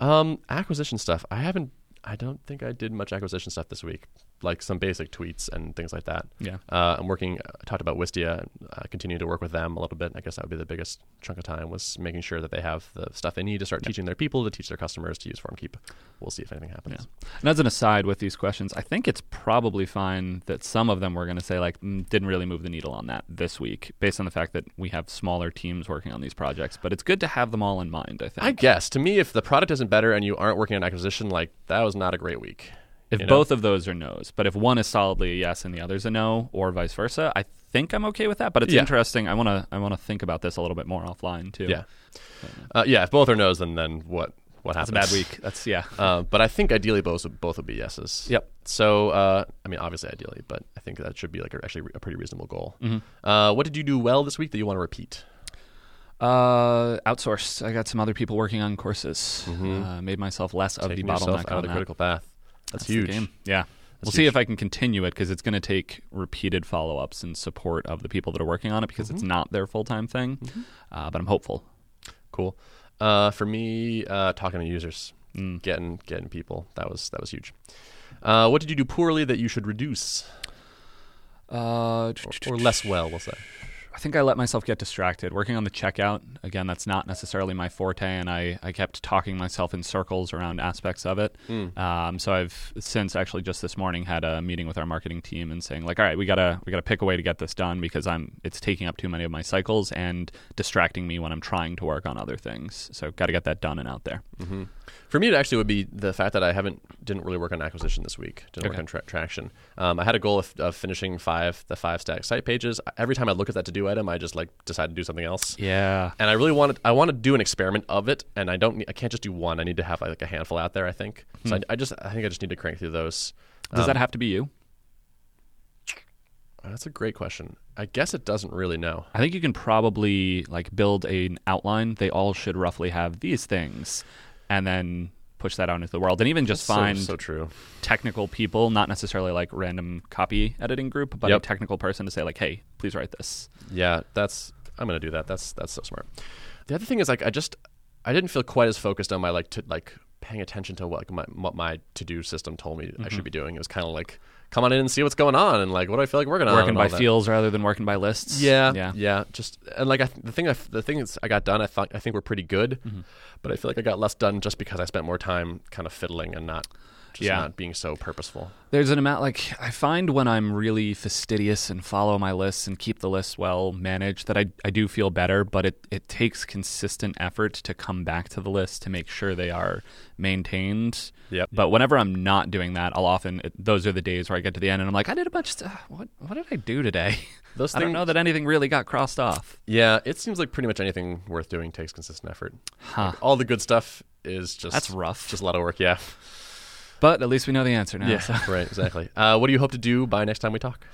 Um, acquisition stuff. I haven't. I don't think I did much acquisition stuff this week, like some basic tweets and things like that. Yeah. Uh, I'm working. I talked about Wistia. Uh, continue to work with them a little bit. I guess that would be the biggest chunk of time was making sure that they have the stuff they need to start teaching their people to teach their customers to use FormKeep. We'll see if anything happens. Yeah. And as an aside with these questions, I think it's probably fine that some of them we're going to say like mm, didn't really move the needle on that this week, based on the fact that we have smaller teams working on these projects. But it's good to have them all in mind. I think. I guess to me, if the product isn't better and you aren't working on acquisition, like that was not a great week. If you know? both of those are no's, but if one is solidly a yes and the other's a no, or vice versa, I think I'm okay with that. But it's Yeah. interesting. I want to I want to think about this a little bit more offline too. Yeah, uh, yeah. If both are no's, then then what what It's happens? a bad week. That's yeah. Uh, but I think ideally both would- both would be yeses. Yep. So uh, I mean, obviously ideally, but I think that should be like a, actually a pretty reasonable goal. Mm-hmm. Uh, what did you do well this week that you want to repeat? Uh, outsourced. I got some other people working on courses. Uh, made myself less of the bottleneck out of the that. critical path. That's, That's huge. Yeah. we'll see if I can continue it because it's going to take repeated follow ups and support of the people that are working on it because Mm-hmm. it's not their full time thing. Uh, but I'm hopeful. Cool. Uh, for me, uh, talking to users, Mm. getting getting people. That was that was huge. Uh, what did you do poorly that you should reduce, Uh, or less well? We'll say. I think I let myself get distracted. Working on the checkout, again, that's not necessarily my forte, and I, I kept talking myself in circles around aspects of it. Um, so I've since actually just this morning had a meeting with our marketing team and saying like, all right, we gotta we gotta pick a way to get this done because I'm it's taking up too many of my cycles and distracting me when I'm trying to work on other things. So got to get that done and out there. For me, it actually would be the fact that I haven't didn't really work on acquisition this week. Didn't work on tra- traction. Um, I had a goal of, of finishing five the five stack site pages. Every time I look at that to do item, I just like decide to do something else. Yeah. And I really wanted I want to do an experiment of it, and I don't need, I can't just do one. I need to have like a handful out there. I think. So I, I just I think I just need to crank through those. Does Um, that have to be you? That's a great question. I guess it doesn't really know. I think you can probably like build an outline. They all should roughly have these things, and then push that out into the world. And even just So- find so, true. technical people, not necessarily like random copy editing group, but Yep. a technical person to say like, "Hey, please write this." Yeah, that's I'm gonna do that. That's that's so smart. The other thing is like I just I didn't feel quite as focused on my like to like paying attention to what like, my what my to do system told me I Mm-hmm. should be doing. It was kind of like come on in and see what's going on and like what do I feel like working on. Working by feels rather than working by lists. Yeah, yeah. yeah, Just and like I, th- the thing, I, the things I got done, I thought I think were pretty good, Mm-hmm. but I feel like I got less done just because I spent more time kind of fiddling and not, just Yeah. not being so purposeful. There's an amount like I find when I'm really fastidious and follow my lists and keep the lists well managed that I, I do feel better, but it, it takes consistent effort to come back to the list to make sure they are maintained. Yep. But whenever I'm not doing that, I'll often it, those are the days where I get to the end and I'm like, I did a bunch of stuff. What what did I do today? Those I don't know that anything really got crossed off. Yeah, it seems like pretty much anything worth doing takes consistent effort. Huh. All the good stuff is just That's rough. just a lot of work. Yeah, But at least we know the answer now. yeah, so. right, exactly. Uh, what do you hope to do by next time we talk?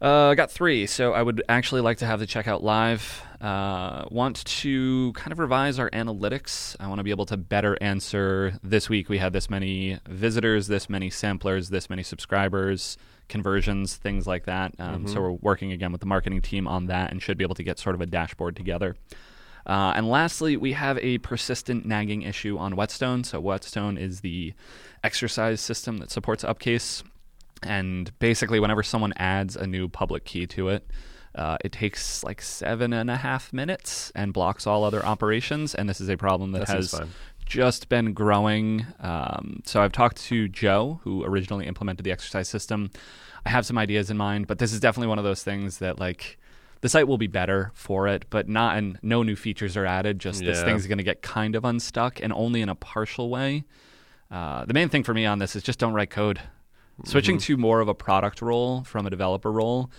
Uh, I got three. So I would actually like to have the checkout live. Uh, want to kind of revise our analytics. I want to be able to better answer this week. We had this many visitors, this many samplers, this many subscribers, conversions, things like that. Um, So we're working again with the marketing team on that and should be able to get sort of a dashboard together. Uh, and lastly, we have a persistent nagging issue on Whetstone. So Whetstone is the exercise system that supports Upcase. And basically, whenever someone adds a new public key to it, uh, it takes like seven and a half minutes and blocks all other operations. And this is a problem that, That has just been growing. Um, so I've talked to Joe, who originally implemented the exercise system. I have some ideas in mind, but this is definitely one of those things that like the site will be better for it, but not and no new features are added. Just this Yeah. thing's going to get kind of unstuck and only in a partial way. Uh, the main thing for me on this is just don't write code. Switching to more of a product role from a developer role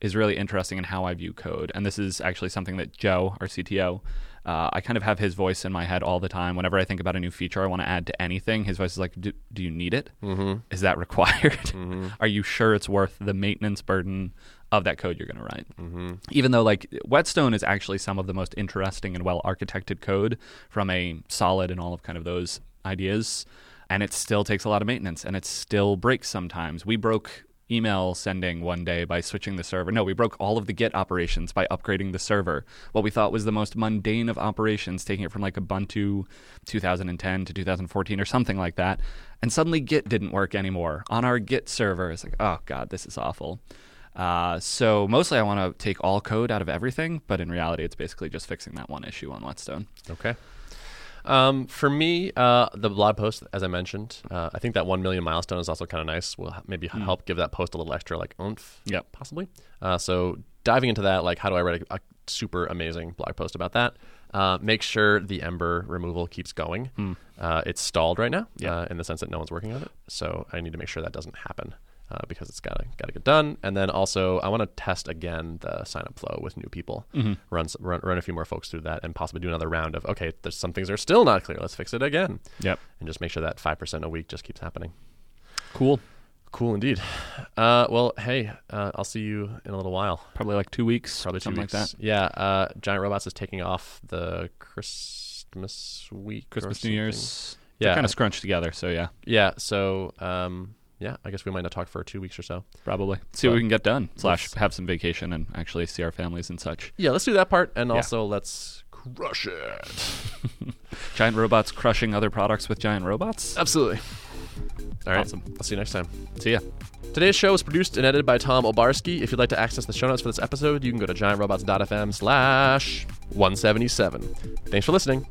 is really interesting in how I view code. And this is actually something that Joe, our CTO, uh, I kind of have his voice in my head all the time. Whenever I think about a new feature I want to add to anything, his voice is like, "Do, do you need it? Mm-hmm. Is that required? Are you sure it's worth the maintenance burden of that code you're going to write?" Mm-hmm. Even though like Whetstone is actually some of the most interesting and well architected code from a solid and all of kind of those ideas, and it still takes a lot of maintenance and it still breaks sometimes. We broke email sending one day by switching the server. No, we broke all of the Git operations by upgrading the server. What we thought was the most mundane of operations, taking it from like Ubuntu 2010 to 2014 or something like that. And suddenly Git didn't work anymore on our Git server. It's like, oh God, this is awful. Uh, so mostly I want to take all code out of everything, but in reality, it's basically just fixing that one issue on Whetstone. Okay. Um, for me, uh, the blog post, as I mentioned, uh, I think that one million milestone is also kind of nice. Will maybe Hmm. help give that post a little extra like oomph. Yep. possibly. Uh, so diving into that, like how do I write a, a super amazing blog post about that? Uh, make sure the Ember removal keeps going. Uh, it's stalled right now, Yeah. uh, in the sense that no one's working on it. So I need to make sure that doesn't happen. Uh, because it's got to got to get done, and then also I want to test again the sign up flow with new people. Run, s- run run a few more folks through that, and possibly do another round of okay. There's some things that are still not clear. Let's fix it again, Yep. and just make sure that five percent a week just keeps happening. Cool. Cool indeed. Uh, well, hey, uh, I'll see you in a little while. Probably like two weeks. Probably two something weeks. like that. Yeah. Uh, Giant Robots is taking off the Christmas week. Christmas, New. Year's. Yeah. kind of scrunched together. So yeah, Yeah. So, um, yeah, I guess we might not talk for two weeks or so. probably see what we can get done. Slash, have some vacation and actually see our families and such. Yeah, let's do that part, and Yeah. also let's crush it. Giant robots crushing other products with giant robots. Absolutely. All right. Awesome. I'll see you next time. See ya. Today's show was produced and edited by Tom Obarski. If you'd like to access the show notes for this episode, you can go to giantrobots.fm slash 177. Thanks for listening.